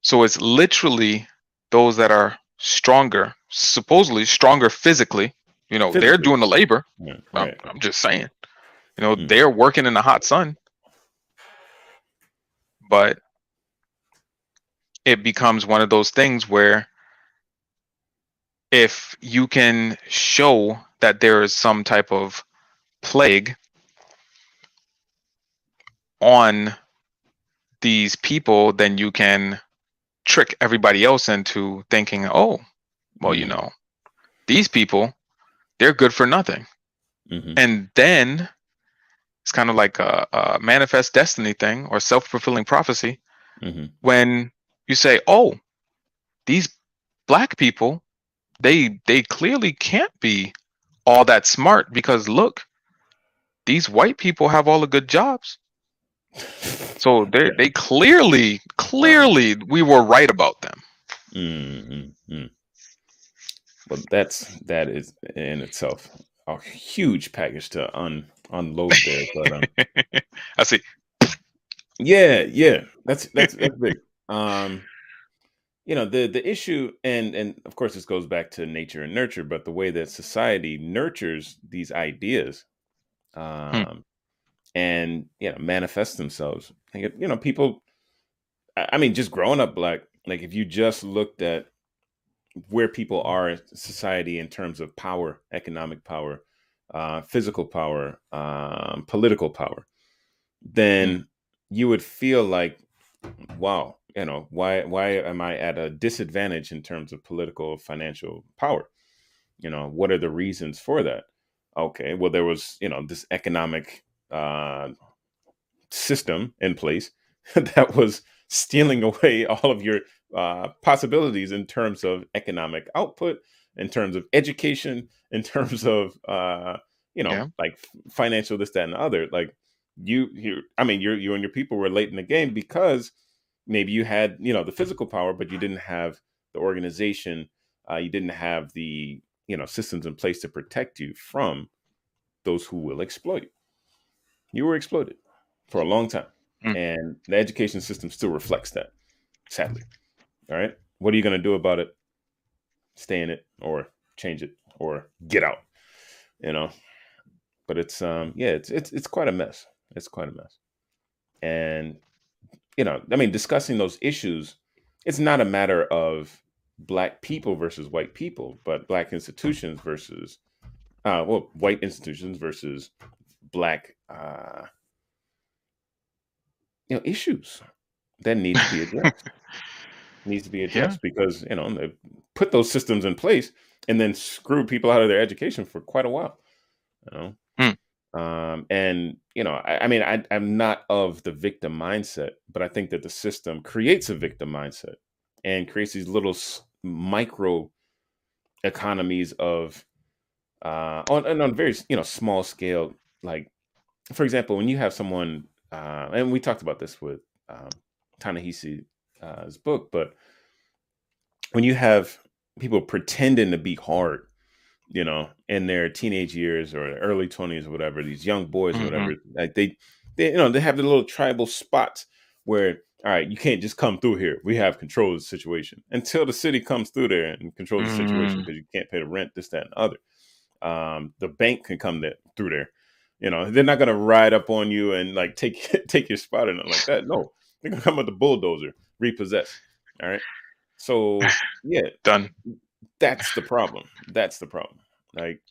So it's literally those that are stronger, supposedly stronger physically. You know, they're doing the labor. Yeah, I'm. I'm just saying. You know, Mm. they're working in the hot sun. But it becomes one of those things where if you can show that there is some type of plague on these people, then you can trick everybody else into thinking, oh, well, you Mhm. know, these people, they're good for nothing Mhm. and then it's kind of like a, a manifest destiny thing or self-fulfilling prophecy Mhm. when you say oh these black people they they clearly can't be all that smart because look these white people have all the good jobs so they Yeah. they clearly clearly we were right about them Mm, mm, mm. Well, that's that is in itself a huge package to un unload there. But um, i see yeah, yeah, that's that's that's big. Um, you know the the issue, and and of course this goes back to nature and nurture, but the way that society nurtures these ideas, um, and you know manifest themselves. I think, You know, people. I I mean, just growing up black, like if you just looked at where people are in society in terms of power, economic power, uh, physical power, um, political power, then you would feel like, wow, you know, why why am I at a disadvantage in terms of political financial power? You know, what are the reasons for that? Okay, well, there was you know this economic uh, system in place that was stealing away all of your uh, possibilities in terms of economic output, in terms of education, in terms of uh, you know, Yeah. like financial this, that, and the other. Like you, you, I mean, you, you and your people were late in the game because maybe you had you know the physical power, but you didn't have the organization. Uh, you didn't have the you know systems in place to protect you from those who will exploit. You were exploited for a long time, Mm. and the education system still reflects that. Sadly, all right. What are you going to do about it? Stay in it, or change it, or get out. You know. But it's um yeah it's it's it's quite a mess. It's quite a mess, and you know I mean discussing those issues. It's not a matter of black people versus white people, but black institutions versus uh, well, white institutions versus black uh, you know issues that need to be addressed. needs to be addressed because you know they put those systems in place and then screw people out of their education for quite a while. You know, Hmm. Um, and you know, I, I mean, I, I'm not of the victim mindset, but I think that the system creates a victim mindset and creates these little s- micro economies of uh on and on very you know small scale like for example when you have someone uh and we talked about this with um Ta-Nehisi's uh, book but when you have people pretending to be hard you know in their teenage years or early 20s or whatever these young boys or Mhm. whatever like they they you know they have the little tribal spots where all right you can't just come through here. We have control of the situation. Until the city comes through there and controls the situation because you can't pay the rent this that and other. Um the bank can come there, through there you know they're not going to ride up on you and like take take your spot or nothing like that no they're going to come with the bulldozer repossess all right so yeah Done. that's the problem. That's the problem. Like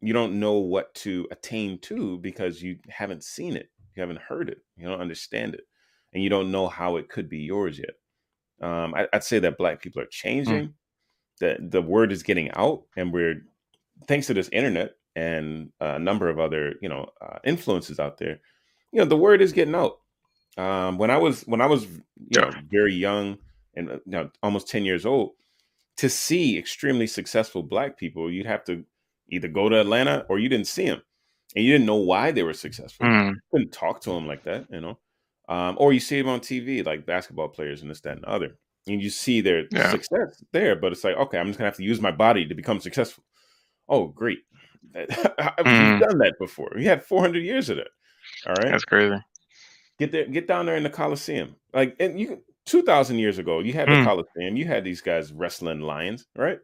you don't know what to attain to because you haven't seen it, you haven't heard it, you don't understand it, and you don't know how it could be yours yet. Um, I, I'd say that black people are changing. That the word is getting out, and we're thanks to this internet and a number of other you know uh, influences out there. You know, the word is getting out. Um, when I was when I was you know very young and uh, you know almost ten years old, to see extremely successful black people, you'd have to either go to Atlanta or you didn't see them, and you didn't know why they were successful. Mm. couldn't talk to them like that, you know. Um, or you see them on TV, like basketball players and this, that, and the other, and you see their Yeah. success there. But it's like, okay, I'm just gonna have to use my body to become successful. Oh, great! We've Mm. done that before. We had 400 years of that. All right, That's crazy. get there, get down there in the Coliseum. Like, and you, two thousand years ago, you had the Mm. Coliseum. You had these guys wrestling lions, right?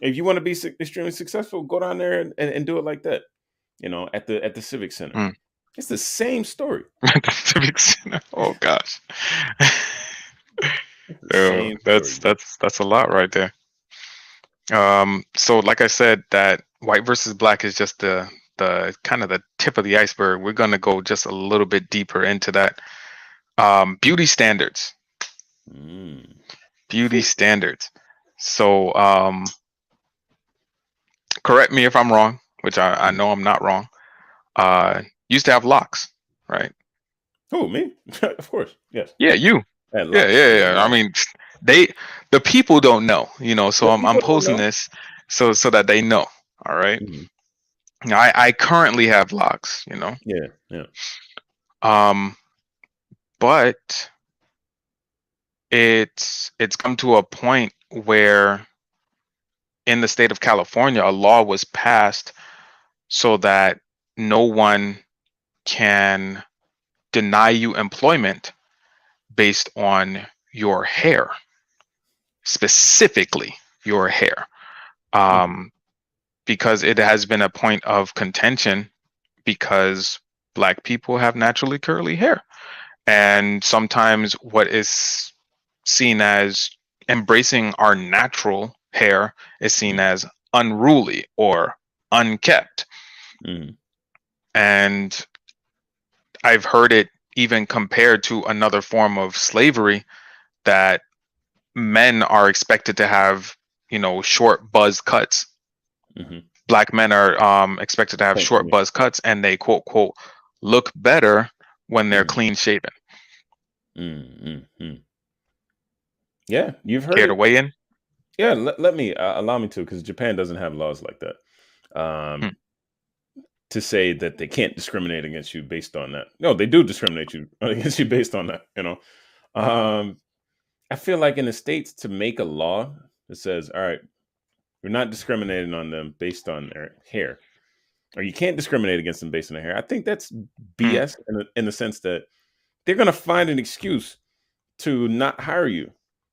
If you want to be su- extremely successful, go down there and, and, and do it like that. You know, at the at the Civic Center. Mm. It's the same story. Civic Center. oh gosh. The same that's that's that's a lot right there. Um, so like I said, that white versus black is just the the kind of the tip of the iceberg. We're gonna go just a little bit deeper into that. Um, beauty standards. Mm. Beauty standards. So um correct me if I'm wrong, which I, I know I'm not wrong. Uh used to have locks, right? Oh, me? of course. Yes. Yeah, you. Yeah, yeah, yeah. I mean, they the people don't know, you know. So I'm I'm posting this so so that they know. All right. Mhm. I I currently have locks, you know. Yeah, yeah. Um, but it's it's come to a point where in the state of California, a law was passed so that no one can deny you employment based on your hair, specifically your hair, um, because it has been a point of contention because black people have naturally curly hair. And sometimes what is seen as embracing our natural hair is seen as unruly or unkept. Mm. And I've heard it even compared to another form of slavery that men are expected to have, you know, short buzz cuts. Mhm. Black men are um, expected to have Thank short you. buzz cuts and they quote, quote, look better when they're Mhm. clean shaven. Mm, mm, mm. Yeah, you've heard Care to weigh in? Yeah, let, let me uh, allow me to because Japan doesn't have laws like that. Um, Hmm. To say that they can't discriminate against you based on that. No, they do discriminate you against you based on that. You know, um, I feel like in the states to make a law that says, "All right, we're not discriminating on them based on their hair," or you can't discriminate against them based on their hair. I think that's BS in the, in the sense that they're going to find an excuse to not hire you.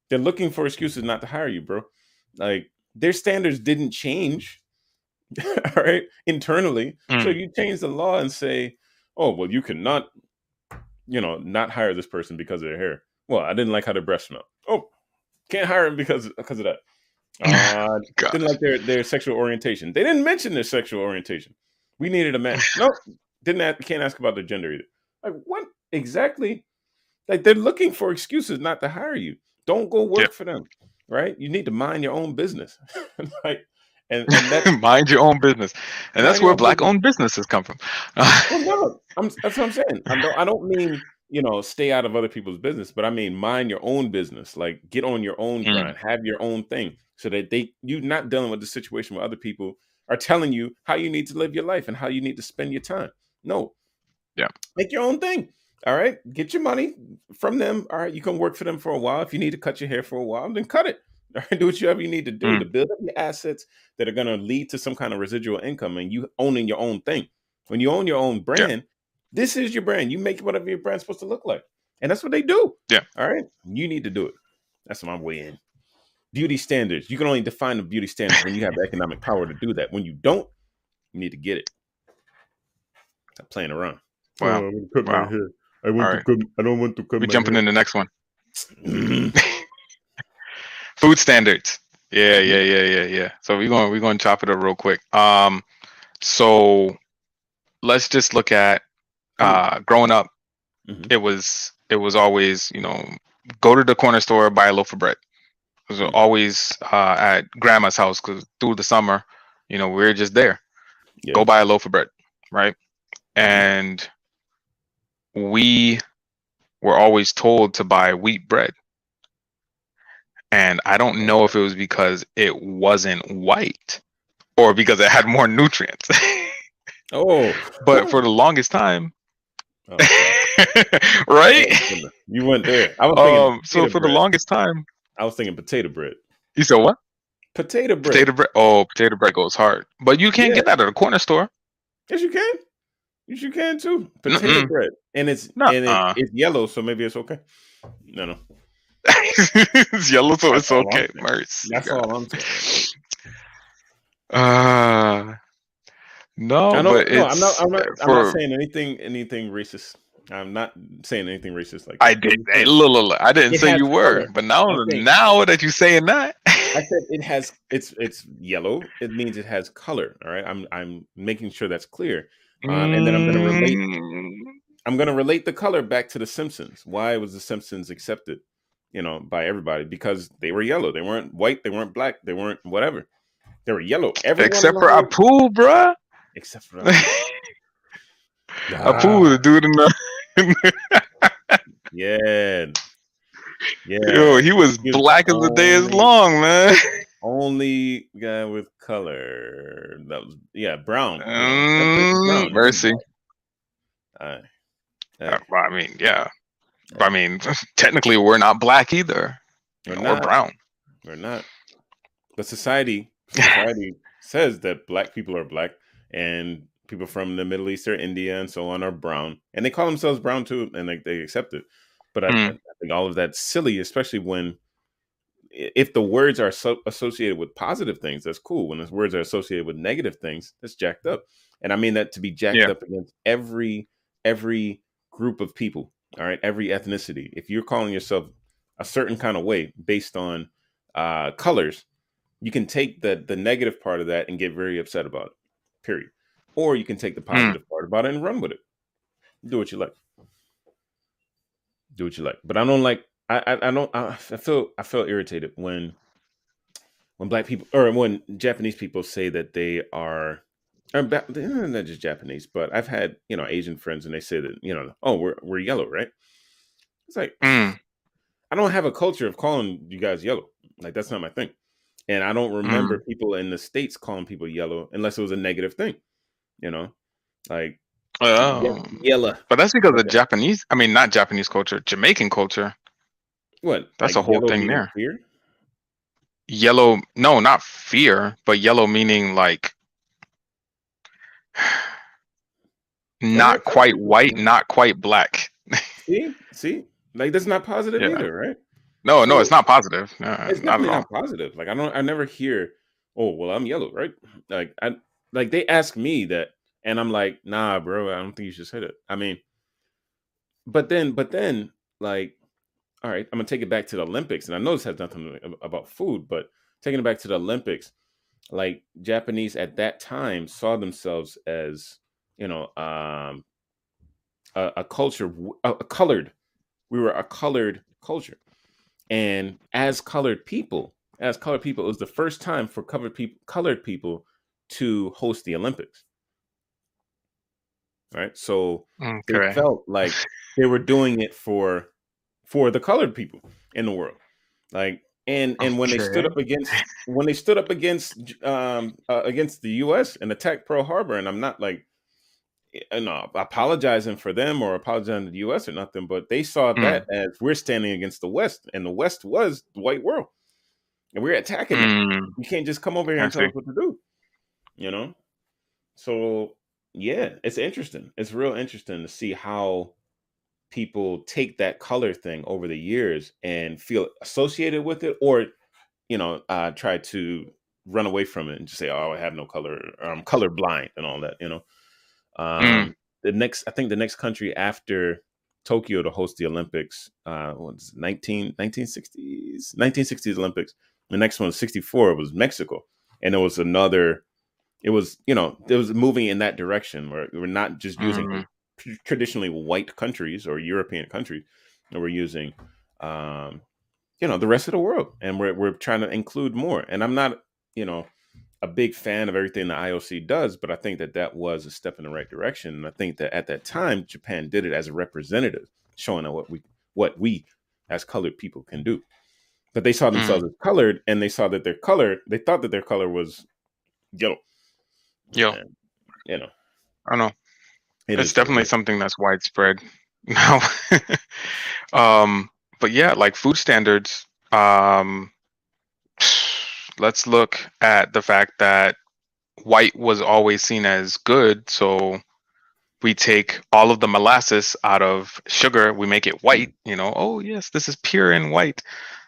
They're looking for excuses not to hire you, bro. Like their standards didn't change, all right, internally. So Mm. you change the law and say, "Oh, well, you cannot, you know, not hire this person because of their hair." Well, I didn't like how their breath smelled. Oh, can't hire them because because of that. Uh, didn't like their their sexual orientation. They didn't mention their sexual orientation. We needed a man. No, didn't ask, can't ask about their gender either. Like what exactly? Like they're looking for excuses not to hire you. Don't go work for them, right? You need to mind your own business. like and, and mind your own business, and that's where black-owned businesses come from. well, no, I'm, that's what I'm saying. I don't, I don't mean you know stay out of other people's business, but I mean mind your own business. Like get on your own Mm. grind, have your own thing, so that they you're not dealing with the situation where other people are telling you how you need to live your life and how you need to spend your time. No, Yeah. make your own thing. All right, get your money from them. All right, you can work for them for a while. If you need to cut your hair for a while, then cut it. All right, do whatever you need to do Mm. to build up your assets that are going to lead to some kind of residual income and you owning your own thing. When you own your own brand, this is your brand. You make whatever your brand's supposed to look like. And that's what they do. Yeah. All right. You need to do it. That's my way in. Beauty standards. You can only define the beauty standards when you have the economic power to do that. When you don't, you need to get it. Stop playing around. Wow. I want to cut Wow. my hair. I want All to right. cut. I don't want to cut We're jumping hair. in the next one. Food standards. Yeah, yeah, yeah, yeah, yeah. So we're going we're going to chop it up real quick. Um, so let's just look at uh growing up. Mhm. It was it was always you know go to the corner store buy a loaf of bread. It was Mhm. always uh, at grandma's house because through the summer, you know, we were just there. Yeah. Go buy a loaf of bread, right? And we were always told to buy wheat bread. And I don't know if it was because it wasn't white or because it had more nutrients. Oh, but for the longest time, Oh, right? you went there. I was thinking. Um, so potato for the bread. longest time, I was thinking potato bread. you said what? Potato bread. Potato bread. Oh, potato bread goes hard, but you can't get that at a corner store. Yes, you can. Yes, you can too. Potato Mm-mm. bread, and it's Nuh-uh. and it, it's yellow, so maybe it's okay. No, no, it's yellow, so That's it's okay. Mercy. that's all I'm saying. Uh, no, I but No, I'm not. I'm not. I'm not saying anything. Anything racist. I'm not saying anything racist. Like I did. Hey, look, look, look, I didn't It say you were, color. but now, I'm now that you're saying that, I said it has. It's it's yellow. It means it has color. All right. I'm I'm making sure that's clear. Um, and then I'm gonna relate- Mm, I'm going to relate the color back to the Simpsons. Why was the Simpsons accepted, you know, by everybody? Because they were yellow. They weren't white. They weren't black. They weren't whatever. They were yellow. Everyone Except for Apu, bruh. Except for Apu, the dude in the Yeah, yeah. yo, he was He was black as the day is long, man. Only guy with color. That was yeah, brown. Yeah, Mm, brown. mercy. Uh, well, I mean, yeah. But I mean, technically, we're not black either, we're not. brown. We're not. But society society says that black people are black and people from the Middle East or India and so on are brown. And they call themselves brown too, and they, they accept it. But I, Mm. I think all of that's silly, especially when if the words are so associated with positive things, that's cool. When the words are associated with negative things, that's jacked up. And I mean that to be jacked Yeah. up against every every group of people. All right, every ethnicity. If you're calling yourself a certain kind of way based on uh, colors, you can take the the negative part of that and get very upset about it. Period. Or you can take the positive part about it and run with it. Do what you like. Do what you like. But I don't like. I I, I don't. I, I feel I feel irritated when when black people or when Japanese people say that they are. Or they're not just Japanese, but I've had you know Asian friends, and they say that you know, oh, we're we're yellow, right? It's like Mm, I don't have a culture of calling you guys yellow. Like that's not my thing. And I don't mm-hmm. remember people in the states calling people yellow unless it was a negative thing. You know, like oh. ye- yellow. But that's because of Japanese. I mean, not Japanese culture, Jamaican culture. What? That's a whole thing there. Fear? Yellow, no, not fear, but yellow meaning like not quite white, not quite black. See, see, like that's not positive Yeah. either, right? No, no, it's not positive. No, It's not at definitely all. not positive. Like I don't, I never hear, oh, well, I'm yellow, right? Like I, like they ask me that, and I'm like, nah, bro, I don't think you should say that. I mean, but then, but then, like, all right, I'm gonna take it back to the Olympics, and I know this has nothing about food, but taking it back to the Olympics, like Japanese at that time saw themselves as, you know, um, a, a culture, a colored. We were a colored culture, and as colored people, as colored people. It was the first time for colored people, colored people to host the Olympics. Right, so Okay. they felt like they were doing it for for the colored people in the world. Like, and and when they stood up against when they stood up against um uh, against the U.S. and attacked Pearl Harbor, and I'm not like you know apologizing for them or apologizing to the U.S. or nothing, but they saw Mm. that as we're standing against the West, and the West was the white world, and we're attacking it. Mm, You can't just come over here and tell us what to do. You know? So yeah, it's interesting. It's real interesting to see how people take that color thing over the years and feel associated with it or you know, uh try to run away from it and just say, Oh, I have no color, or I'm color blind and all that, you know. Um Mm. the next I think the next country after Tokyo to host the Olympics, uh was 19 1960s 1960s Olympics. The next one was 64 was Mexico. And it was another it was, you know, it was moving in that direction where we're not just using tr- traditionally white countries or European countries, and we're using um you know the rest of the world and we're we're trying to include more. And I'm not, you know, a big fan of everything the IOC does, but I think that that was a step in the right direction. And I think that at that time, Japan did it as a representative, showing what we what we as colored people can do. But they saw themselves as colored, and they saw that their color, they thought that their color was yellow. And, you know, I know. it it's is what it definitely something that's widespread now. um, but yeah, like food standards. Um, let's look at the fact that white was always seen as good. So we take all of the molasses out of sugar, we make it white. You know, oh yes, this is pure and white.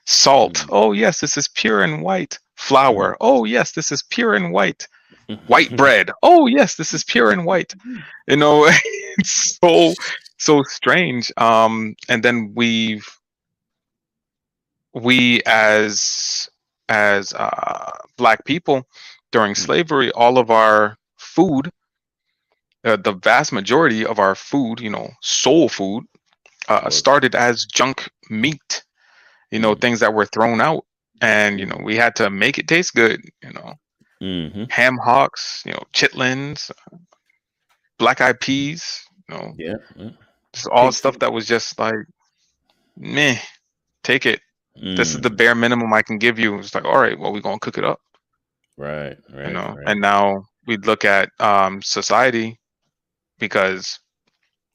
Salt. Mhm. Oh yes, this is pure and white. Flour. Oh yes, this is pure and white white bread. Oh yes, this is pure and white. You know, it's so so strange. Um, and then we've we as as uh, black people during slavery, all of our food, uh, the vast majority of our food, you know, soul food, uh, started as junk meat. You know, Mm. things that were thrown out, and you know, we had to make it taste good. You know, Mhm. ham hocks, you know, chitlins, black eyed peas, you know, Yeah. yeah. just all stuff that was just like, meh, take it. This is the Mm. bare minimum I can give you. It's like, all right, well, we're gonna cook it up, right, right, you know. right. And now we look at um society because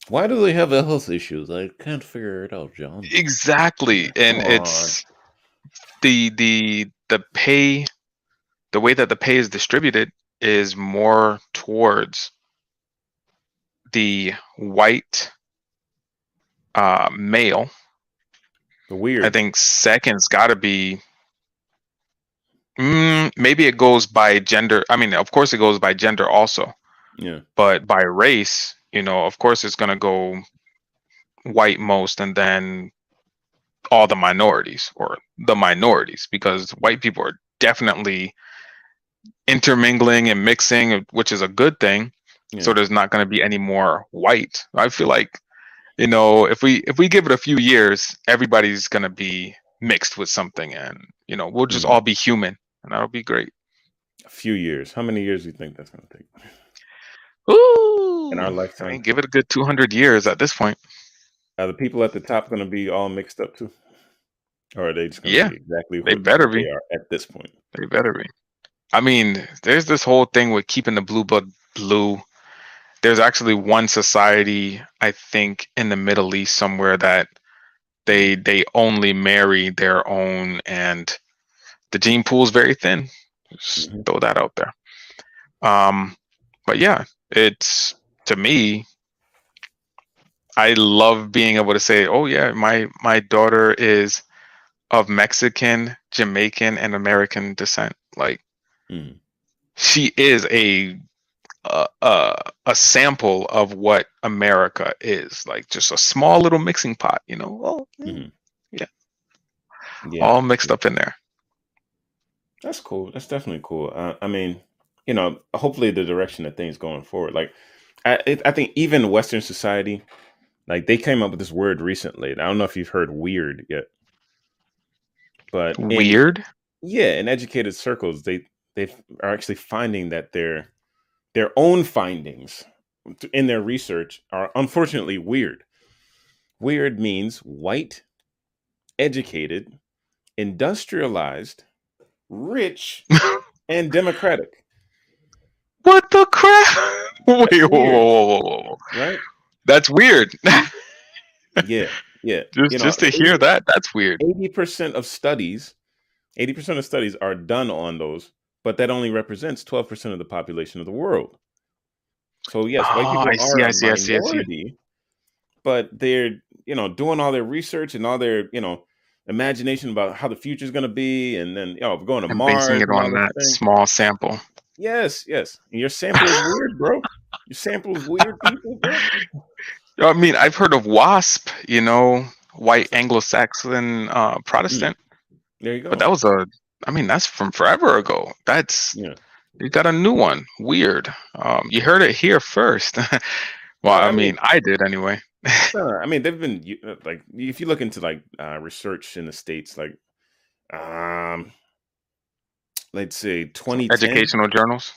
Why do they have health issues? I can't figure it out, John. exactly, and Come it's the the the pay, the way that the pay is distributed is more towards the white uh male weird. I think second's got to be. Mm, maybe it goes by gender. I mean, of course, it goes by gender also, Yeah. but by race, you know, of course, it's gonna go white most, and then all the minorities or the minorities, because white people are definitely intermingling and mixing, which is a good thing. So there's not going to be any more white. I feel like, you know, if we if we give it a few years, everybody's going to be mixed with something, and you know, we'll just Mhm. all be human, and that'll be great. A few years. How many years do you think that's going to take? Ooh, In our I lifetime. mean, give it a good 200 years at this point. Are the people at the top going to be all mixed up too? Or are they just Yeah, be exactly they better they be. are at this point? They better be. I mean, there's this whole thing with keeping the blue blood blue. There's actually one society, I think, in the Middle East somewhere that they they only marry their own, and the gene pool is very thin. Just Mhm. throw that out there. Um, but yeah, it's to me. I love being able to say, "Oh yeah, my my daughter is of Mexican, Jamaican, and American descent." Like Mm. she is a a a, a sample of what America is. Like just a small little mixing pot, you know, all, Mhm. Yeah. Yeah. all mixed up in there. That's cool. That's definitely cool. Uh, I mean, you know, hopefully the direction of things going forward. Like, I, it, I think even Western society, like they came up with this word recently. and I don't know if you've heard "weird" yet, but in- Weird. yeah, in educated circles, they they are actually finding that their their own findings in their research are unfortunately weird. Weird means white, educated, industrialized, rich, and democratic. What the crap? Wait, whoa, whoa, whoa, whoa, whoa. Right? That's weird. Yeah, yeah. just You know, just to hear that, that's weird. eighty percent of studies, eighty percent of studies are done on those, but that only represents twelve percent of the population of the world. So yes, white Oh, people I see, are I a see, I see, I see. minority, but they're you know doing all their research and all their you know imagination about how the future is going to be, and then you know going to I'm Mars. basing it on that thing. small sample. Yes, yes. And your sample is weird, bro. Your sample is weird, people. Bro. I mean, I've heard of WASP, you know, white Anglo-Saxon uh, Protestant, There you go. but that was a, I mean, that's from forever ago. That's yeah. you got a new one. Weird. Um, you heard it here first. well, I I mean- mean, I did anyway. I mean, they've been uh, like if you look into like uh, research in the states, like um, let's say 2010, Educational journals.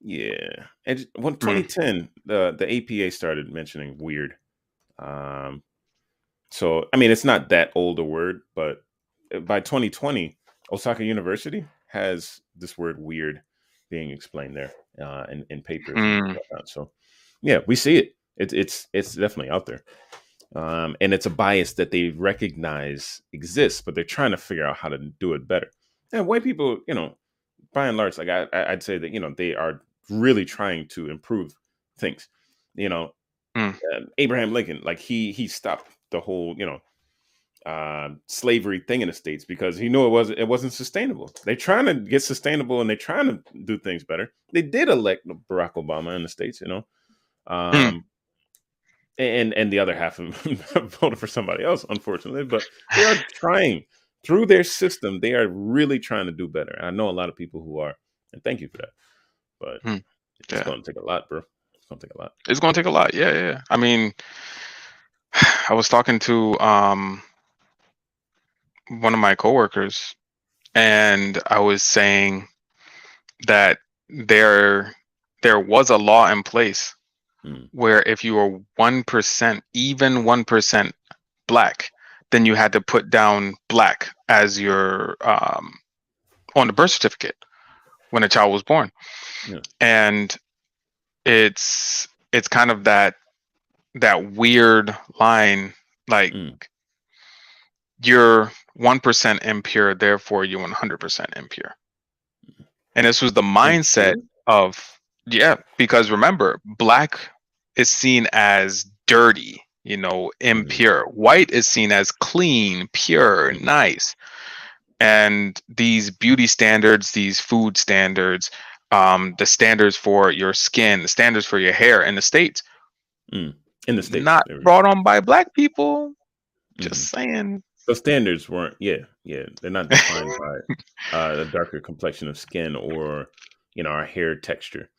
yeah, Edu- when Mm. 2010, the the APA started mentioning weird. Um, so I mean, it's not that old a word, but uh, by 2020, Osaka University has this word weird being explained there uh, in in papers. and Mm. whatnot. So yeah, we see it. It's it's it's definitely out there. Um, and it's a bias that they recognize exists, but they're trying to figure out how to do it better. And white people, you know, by and large, like I, I- I'd say that you know they are really trying to improve things. You know, Mm. uh, Abraham Lincoln, like he he stopped the whole you know uh, slavery thing in the states because he knew it wasn't it wasn't sustainable. They're trying to get sustainable and they're trying to do things better. They did elect Barack Obama in the states, you know, um, and and the other half of them voted for somebody else, unfortunately. But they are trying through their system. They are really trying to do better. I know a lot of people who are, and thank you for that. But Hmm. it's Yeah. going to take a lot, bro. It's going to take a lot. It's going to take a lot. Yeah, yeah. yeah. I mean, I was talking to um one of my coworkers, and I was saying that there there was a law in place Hmm. where if you were one percent, even one percent black, then you had to put down black as your um on the birth certificate when a child was born. Yeah. And it's it's kind of that that weird line like Mm. You're 1% impure therefore you're 100% impure. And this was the mindset of yeah because remember black is seen as dirty you know impure. Mm-hmm. White is seen as clean pure nice. And these beauty standards these food standards um, the standards for your skin the standards for your hair in the states mm. in the states. not There we go. brought on by black people. Just mm-hmm. saying The standards weren't, yeah, yeah, they're not defined by uh, a darker complexion of skin or you know our hair texture,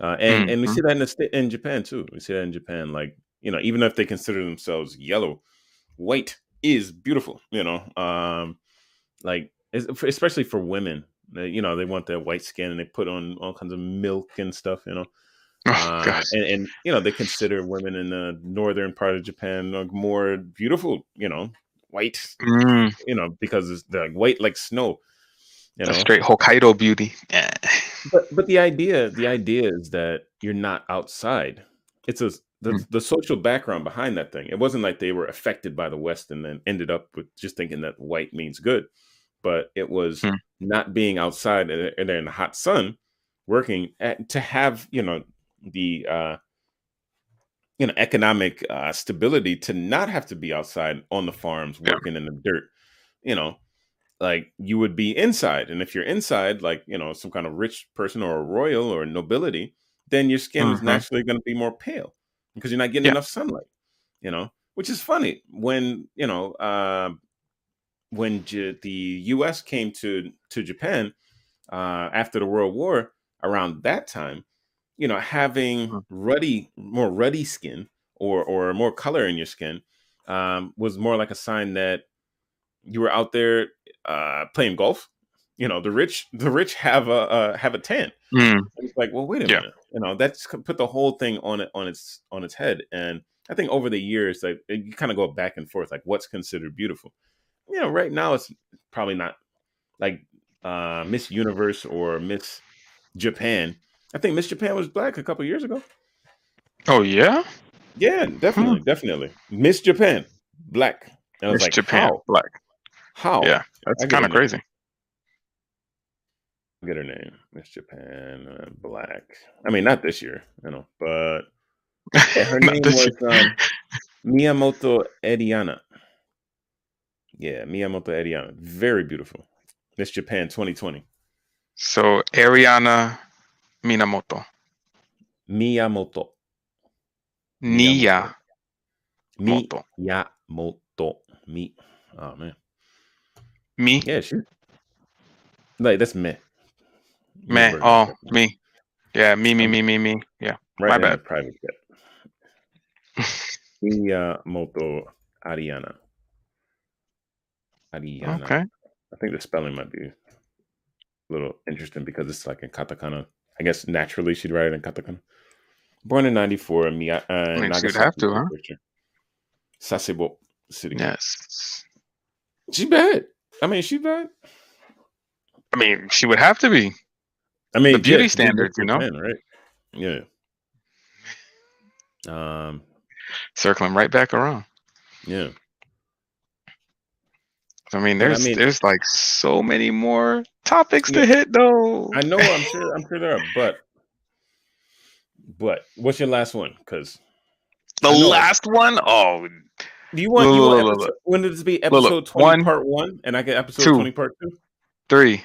uh, and and we Mhm. see that in the in Japan too. We see that in Japan, like you know, even if they consider themselves yellow, white is beautiful. You know, um, like especially for women, they, you know, they want that white skin and they put on all kinds of milk and stuff. You know, oh uh, and, and you know they consider women in the northern part of Japan more beautiful. You know, white Mm, you know, because it's they're like white like snow. You a know, straight hokkaido beauty yeah. but but the idea the idea is that you're not outside. It's a the, Mm. the social background behind that thing. It wasn't like they were affected by the West and then ended up with just thinking that white means good, but it was Mm. not being outside and and in the hot sun, working at, to have you know the uh, you know economic uh, stability to not have to be outside on the farms Yeah. working in the dirt. You know, like you would be inside, and if you're inside, like you know some kind of rich person or a royal or nobility, then your skin is Mhm. naturally going to be more pale because you're not getting Yeah. enough sunlight. You know, which is funny when you know uh, when J- the U.S. came to to Japan uh, after the World War. Around that time, you know, having Mhm. ruddy, more ruddy skin or or more color in your skin um, was more like a sign that you were out there uh, playing golf, You know, the rich the rich have a uh, have a tan. Mm, It's like, well, wait a Yeah. minute. You know, that's put the whole thing on it on its on its head. And I think over the years, like you kind of go back and forth, like what's considered beautiful. You know, right now it's probably not like uh Miss Universe or Miss Japan. I think Miss Japan was black a couple years ago. Oh yeah, Yeah, definitely, definitely. Miss Japan, black. And I was Miss like, Japan how? black. How? Yeah, that's kind of crazy. Get her name, Miss Japan, uh, black. I mean, not this year, you know, but yeah, her name was um, Miyamoto Ediana. Yeah, Miyamoto Ariana. Very beautiful. Miss Japan 2020. So Ariana Minamoto, Miyamoto. Nia Miyamoto. Moto, Miyamoto. Mi. Oh man. me, Yeah, she. Like that's me. Me. Oh, me. Yeah, me, me, me, me, me. Yeah. right my bad. Private jet. Miyamoto Ariana. Ariana. Okay. I think the spelling might be a little interesting because it's like in katakana. I guess naturally she'd write it in katakana. Born in '94 in Miya- uh, mean, she'd have to, huh? Sasebo City. Yes. She bad. I mean, she bad. I mean, she would have to be. I mean, The beauty yeah, standards, you know? Japan, right? Yeah. Um. Circling right back around. Yeah. I mean, But I there's mean- there's like so many more topics Yeah. to hit though. I know. I'm sure. I'm sure there are, but but what's your last one? Because the last one, oh, do you want, you want look, look, when did this be Look, look, episode twenty one, part one, and I get episode two. twenty part two? three,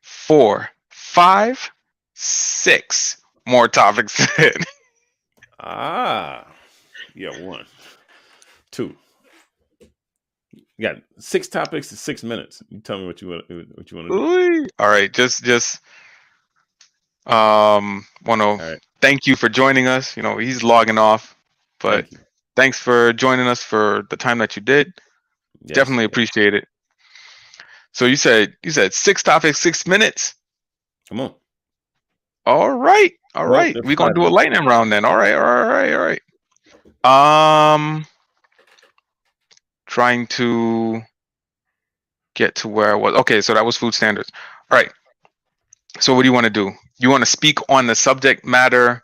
four, five, six more topics to hit. Ah, yeah, one, two. You got six topics to six minutes. You tell me what you want. What you want to do. All right, just just um want to right. thank you for joining us. You know, he's logging off, but Thank thanks for joining us for the time that you did. Yes, Definitely yes. appreciate it. So you said you said six topics, six minutes. Come on. All right, all right. We're gonna do a lightning round then. All right, all right, all right, all right. Um, trying to get to where I was. Okay, so that was food standards. All right. So what do you want to do? You want to speak on the subject matter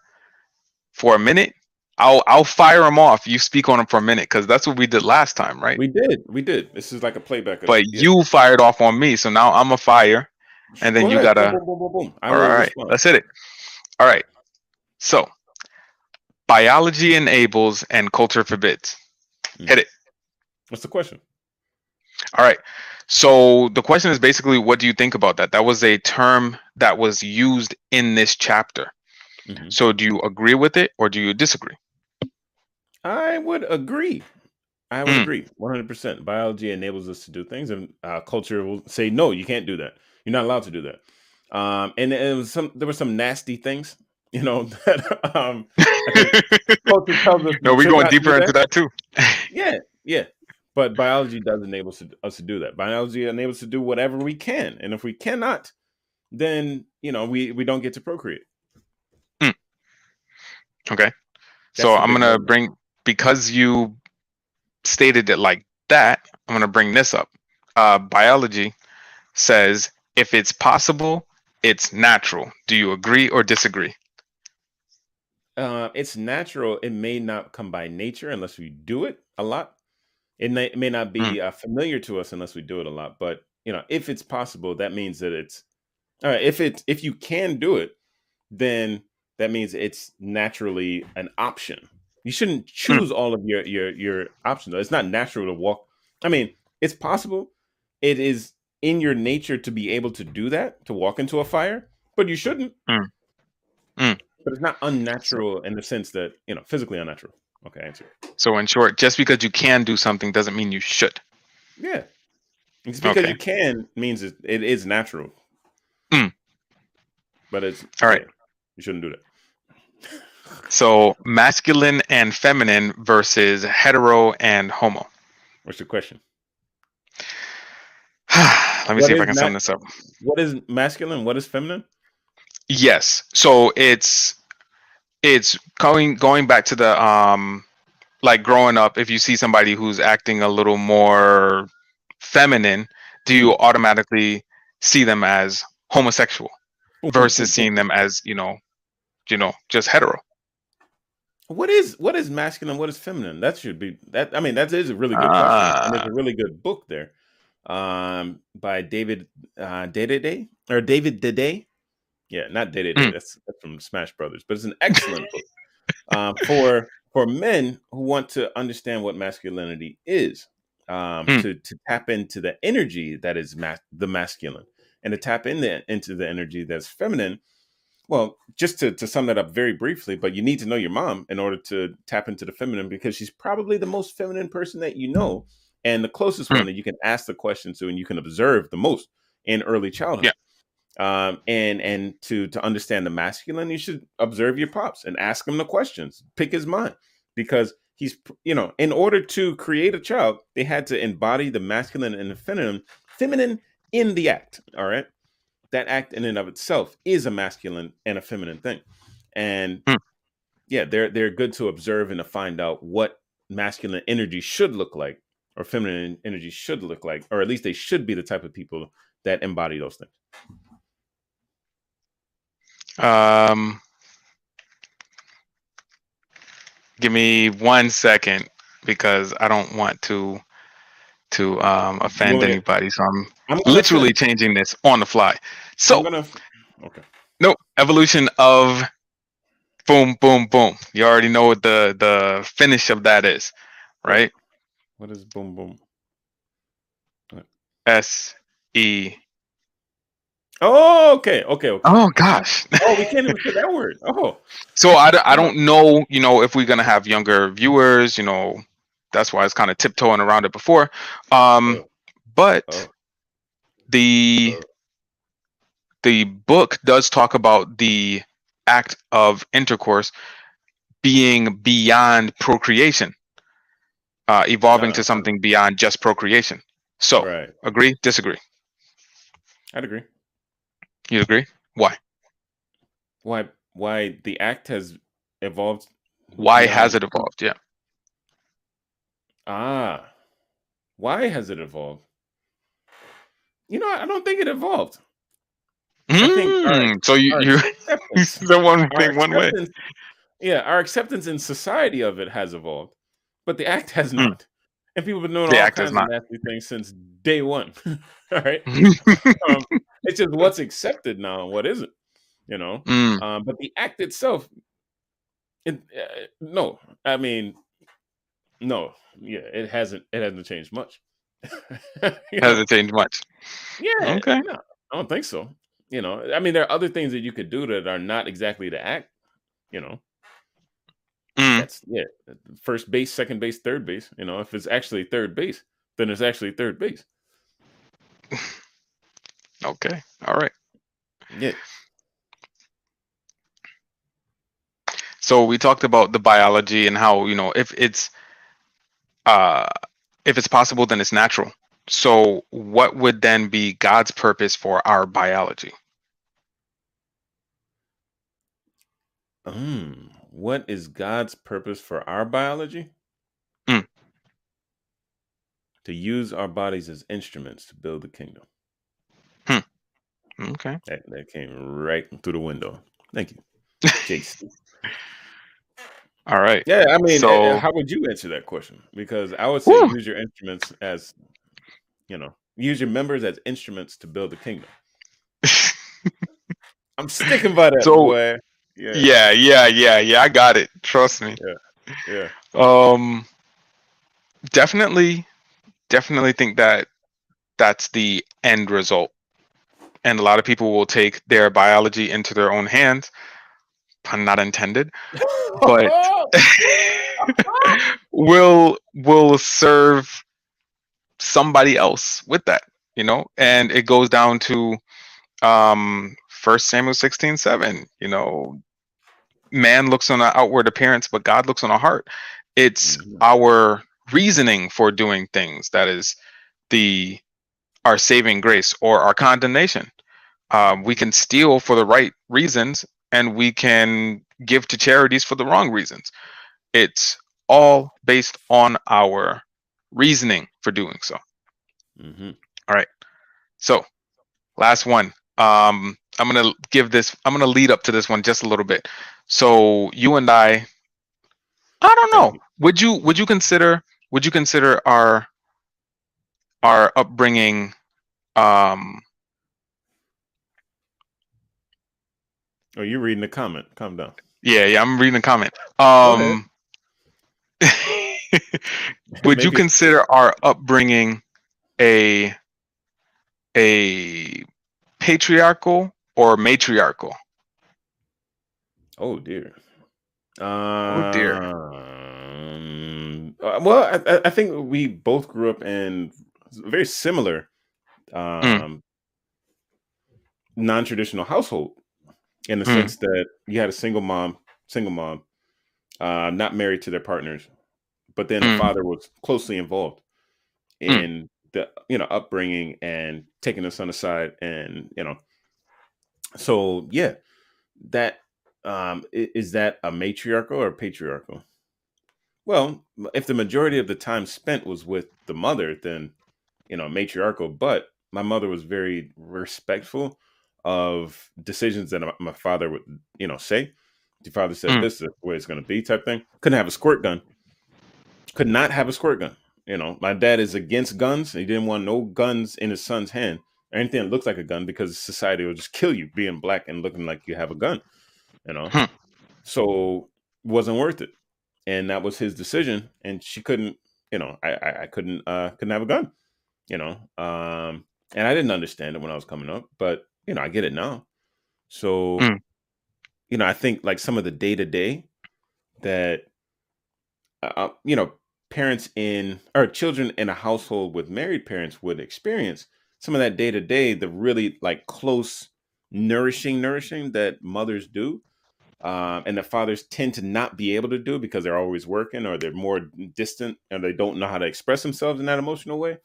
for a minute? I'll I'll fire them off. You speak on them for a minute because that's what we did last time, right? We did. We did. This is like a playback. But you fired off on me, so now I'm a fire. and then Go you ahead. gotta- Boom, boom, boom, boom. All right, let's hit it. All right. So, biology enables and culture forbids. Hmm. What's the question? All right. So the question is basically, what do you think about that? That was a term that was used in this chapter. Mhm. So do you agree with it or do you disagree? I would agree. I would Mm. agree 100%. Biology enables us to do things, and uh, culture will say, no, you can't do that. You're not allowed to do that. Um, and it was some, there were some nasty things, you know, that um, culture tells us. no, we we're going deeper into that too. Yeah, yeah. But biology does enable us to, us to do that. Biology enables us to do whatever we can. And if we cannot, then, you know, we, we don't get to procreate. Okay. That's So I'm gonna bring because you stated it like that. I'm gonna bring this up. Uh, biology says if it's possible, it's natural. Do you agree or disagree? uh, it's natural. It may not come by nature unless we do it a lot. It may, it may not be Mm. uh, familiar to us unless we do it a lot. But you know, if it's possible, that means that it's all right. If it if you can do it, then that means it's naturally an option. You shouldn't choose all of your your your options. though. It's not natural to walk. I mean, it's possible. It is in your nature to be able to do that, to walk into a fire, but you shouldn't. Mm. Mm. But it's not unnatural in the sense that you know physically unnatural. Okay, answer. So in short, just because you can do something doesn't mean you should. Yeah, it's because Okay. you can means it, it is natural. Mm. But it's All right. yeah, you shouldn't do that. So masculine and feminine versus hetero and homo. What's the question? let me What see if I can ma- sum this up. What is masculine? What is feminine? Yes. So it's it's going going back to the um like growing up if you see somebody who's acting a little more feminine, do you automatically see them as homosexual versus seeing them as, you know, you know, just hetero? What is what is masculine? What is feminine? That should be that. I mean, that is a really good question, and there's Ah. a really good book there, um, by David uh, Day or David Deida. Yeah, not Day Day. Mm. That's that's from Smash Brothers, but it's an excellent book um, for for men who want to understand what masculinity is, um, Mm. to to tap into the energy that is mas- the masculine, and to tap in the, into the energy that's feminine. Well, just to, to sum that up very briefly, but you need to know your mom in order to tap into the feminine because she's probably the most feminine person that you know and the closest Hmm. one that you can ask the question to and you can observe the most in early childhood. Um, and and to to understand the masculine, you should observe your pops and ask him the questions, pick his mind, because he's you know, in order to create a child, they had to embody the masculine and the feminine, feminine in the act. All right that act in and of itself is a masculine and a feminine thing and Hmm. yeah they're they're good to observe and to find out what masculine energy should look like or feminine energy should look like or at least they should be the type of people that embody those things Um give me one second because I don't want to to um offend anybody. So I'm i'm gonna literally changing this on the fly. I'm So gonna okay no evolution of boom boom boom. You already know what the the finish of that is, right? what is boom boom S E. oh okay okay okay Oh gosh. oh we can't even say that word oh So I, I don't know, you know, if we're gonna have younger viewers, you know, that's why I was kind of tiptoeing around it before. Um, Oh. but Oh. the Oh. the book does talk about the act of intercourse being beyond procreation, uh, evolving to something beyond just procreation. So, right agree, disagree? i'd agree You agree? Why? why why the act has evolved Why has it evolved? Yeah. Ah, why has it evolved? You know, I don't think it evolved. think our- Mm, so you you the one thing one way. yeah, our acceptance in society of it has evolved, but the act has not. And people have been doing Hmm. The all kinds of nasty things since day one. all right, um, it's just what's accepted now and what isn't. You know, Mm, um, but the act itself, it, uh, no, I mean, no, yeah, it hasn't. It hasn't changed much. Hasn't changed much. Yeah. Okay. No, I don't think so. You know, I mean, there are other things that you could do that are not exactly the act. You know, Mm, that's yeah, first base, second base, third base. You know, if it's actually third base, then it's actually third base. okay. All right. Yeah. So we talked about the biology and how you know if it's uh if it's possible, then it's natural. So what would then be God's purpose for our biology? Um, what is God's purpose for our biology? Mm. To use our bodies as instruments to build the kingdom. Okay. That, that came right through the window. Thank you, Jason. All right. Yeah, I mean, So- how would you answer that question? Because I would say Whew. use your instruments as, you know, use your members as instruments to build the kingdom. I'm sticking by that, So- boy. Yeah, yeah, yeah, yeah, yeah. I got it. Trust me. yeah. Um, definitely, definitely think that that's the end result, and a lot of people will take their biology into their own hands. Pun not intended. But- will will serve somebody else with that, you know. And it goes down to um First Samuel sixteen seven. You know, man looks on an outward appearance, but God looks on a heart. It's Mhm. our reasoning for doing things that is the our saving grace or our condemnation. Um, we can steal for the right reasons, and we can give to charities for the wrong reasons. It's all based on our reasoning for doing so. Mm-hmm. All right. So, last one. Um, I'm gonna give this. I'm gonna lead up to this one just a little bit. So you and I, I don't know. Would you would you consider would you consider our our upbringing um Oh, you're reading the comment. Calm down. yeah yeah i'm reading the comment um would you consider our upbringing a a patriarchal or matriarchal Oh dear. Oh dear. uh, well, I, I- I think we both grew up in very similar um, non-traditional household in the Mm. sense that you had a single mom, single mom, uh, not married to their partners, but then the Mm. father was closely involved Mm. in the you know upbringing and taking the son aside, and you know, so yeah, that um, is that a matriarchal or patriarchal? Well, if the majority of the time spent was with the mother, then you know matriarchal. But my mother was very respectful of decisions that my- father would you know say. Your father said Mm. this is the way it's going to be, type thing. Couldn't have a squirt gun. Could not have a squirt gun. You know, my dad is against guns. He didn't want no guns in his son's hand or anything that looks like a gun because society will just kill you being black and looking like you have a gun. You know, Hmm. so wasn't worth it, and that was his decision. And she couldn't, you know, I I, I couldn't uh couldn't have a gun. You know, um, and I didn't understand it when I was coming up, but you know, I get it now. So, Mm. you know, I think like some of the day to day that, uh, you know, parents in or children in a household with married parents would experience some of that day to day, the really like close, nourishing, nourishing that mothers do. Um, and the fathers tend to not be able to do because they're always working or they're more distant and they don't know how to express themselves in that emotional way.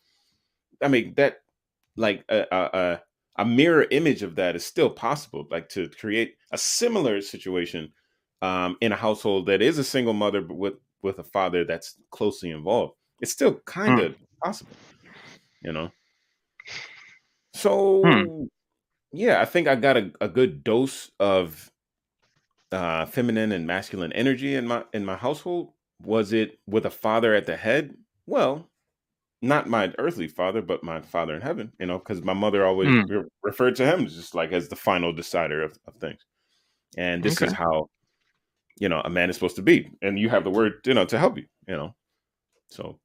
I mean, that like a, a, a, a mirror image of that is still possible, like to create a similar situation um, in a household that is a single mother but with with a father that's closely involved. It's still kind of possible, you know. So Hmm. yeah, I think I got a, a good dose of uh, feminine and masculine energy in my in my household. Was it with a father at the head? Well, not my earthly father, but my father in heaven. You know, because my mother always Hmm. re- referred to him just like as the final decider of, of things. And this is how you know a man is supposed to be. And you have the word, you know, to help you. You know, so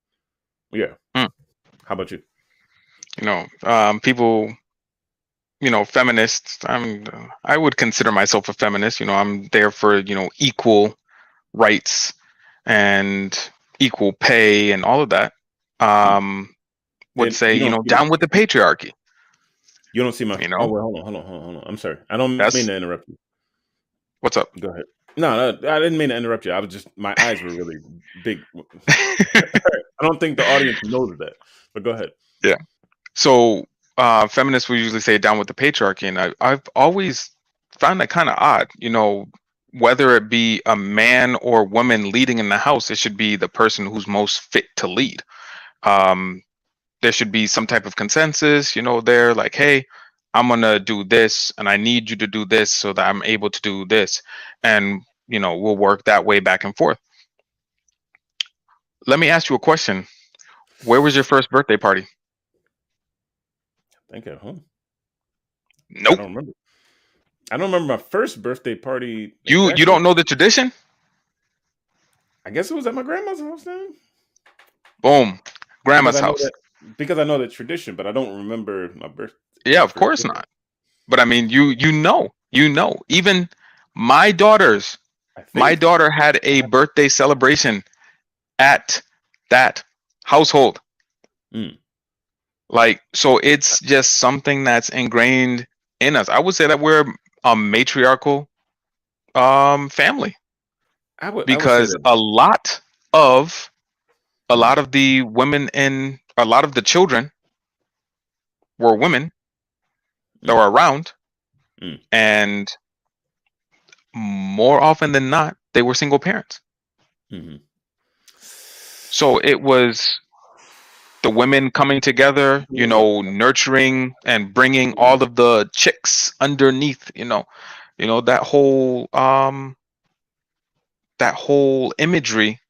yeah. Hmm. How about you? you know um, people you know feminists i'm i would consider myself a feminist you know i'm there for you know equal rights and equal pay and all of that um would And say you you know down with the patriarchy You don't see my. You know? Oh, well, hold on, hold on, hold on, hold on. I'm sorry. I don't That's- mean to interrupt you. what's up Go ahead. No, no, I didn't mean to interrupt you. I was just my eyes were really big. I don't think the audience knows that. But go ahead. Yeah. So uh feminists will usually say down with the patriarchy and I, i've always found that kind of odd you know whether it be a man or woman leading in the house it should be the person who's most fit to lead um there should be some type of consensus you know they're like hey i'm gonna do this and i need you to do this so that i'm able to do this and you know we'll work that way back and forth let me ask you a question where was your first birthday party I think at home. Nope. I don't remember. I don't remember my first birthday party. you you don't know the tradition I guess it was at my grandma's house then. Boom. Grandma's Because house. that- because I know the tradition, but I don't remember my birth. Yeah, of course not. But I mean, you you know, you know. Even my daughters, my daughter had a birthday celebration at that household. Mm. Like, so it's just something that's ingrained in us. I would say that we're a matriarchal um family I would, I would because a lot of a lot of the women in a lot of the children were women that were around, Mm. and more often than not, they were single parents. Mhm. So it was the women coming together, you know, nurturing and bringing all of the chicks underneath, you know, you know that whole um that whole imagery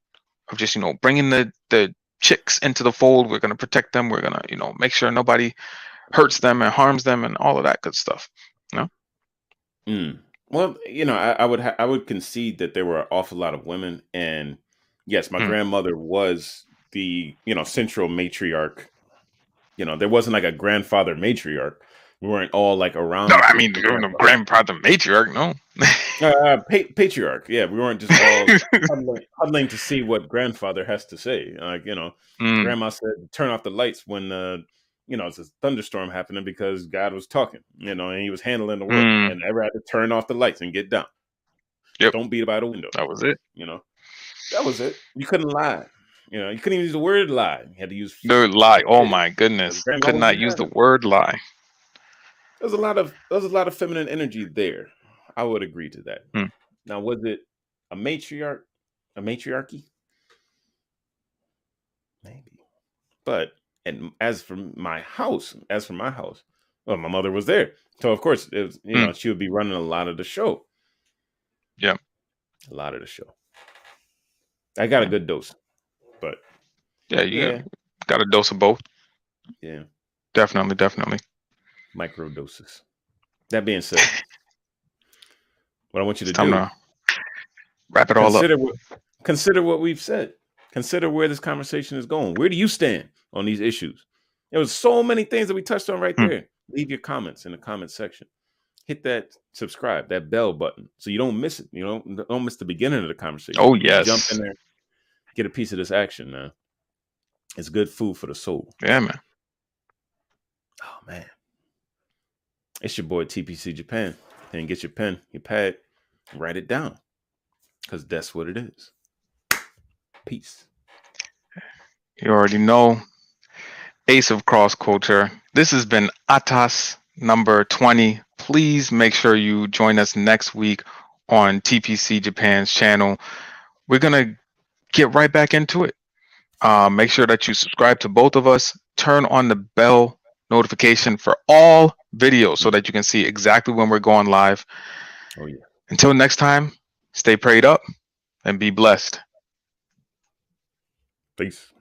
of just you know bringing the the chicks into the fold. We're gonna protect them. We're gonna you know make sure nobody hurts them and harms them and all of that good stuff. Mm. Well, you know, I, I would ha- I would concede that there were an awful lot of women, and yes, my Mm. grandmother was the you know central matriarch. You know, there wasn't like a grandfather matriarch. We weren't all like around. No, I mean the grandfather. matriarch. No. Uh, pa- patriarch. Yeah, we weren't just all huddling, huddling to see what grandfather has to say. Like you know, Mm, grandma said, "Turn off the lights when uh, you know it's a thunderstorm happening because God was talking." You know, and he was handling the work, Mm. and ever had to turn off the lights and get down. Yep. Don't beat by the window. that was it. You know, that was it. You couldn't lie. You know, you couldn't even use the word lie. You had to use. The lie. Oh my goodness. Could not use the word lie. There's a lot of there's a lot of feminine energy there. I would agree to that. Hmm. Now, was it a matriarch, a matriarchy? Maybe, but and as for my house, as for my house, well, my mother was there, so of course, it was, you Hmm. know, she would be running a lot of the show. Yeah. a lot of the show. I got a good dose, but Yeah, you yeah, got, got a dose of both. yeah, Definitely, definitely. Micro doses. That being said, what I want you to It's do. to wrap it all up. consider what consider what we've said. Consider where this conversation is going. Where do you stand on these issues? There was so many things that we touched on right Hmm. there. Leave your comments in the comment section. Hit that subscribe, that bell button, so you don't miss it. You don't don't miss the beginning of the conversation. Oh, You jump in there, get a piece of this action, man. It's good food for the soul. Yeah, man. Oh man, it's your boy TPC Japan. And get your pen, your pad, write it down, because that's what it is. Peace. You already know. Ace of Cross Culture. This has been Atas number 20. Please make sure you join us next week on TPC Japan's channel. We're going to get right back into it. Uh, make sure that you subscribe to both of us. Turn on the bell notification for all videos so that you can see exactly when we're going live. Oh yeah. Until next time, stay prayed up and be blessed. Peace.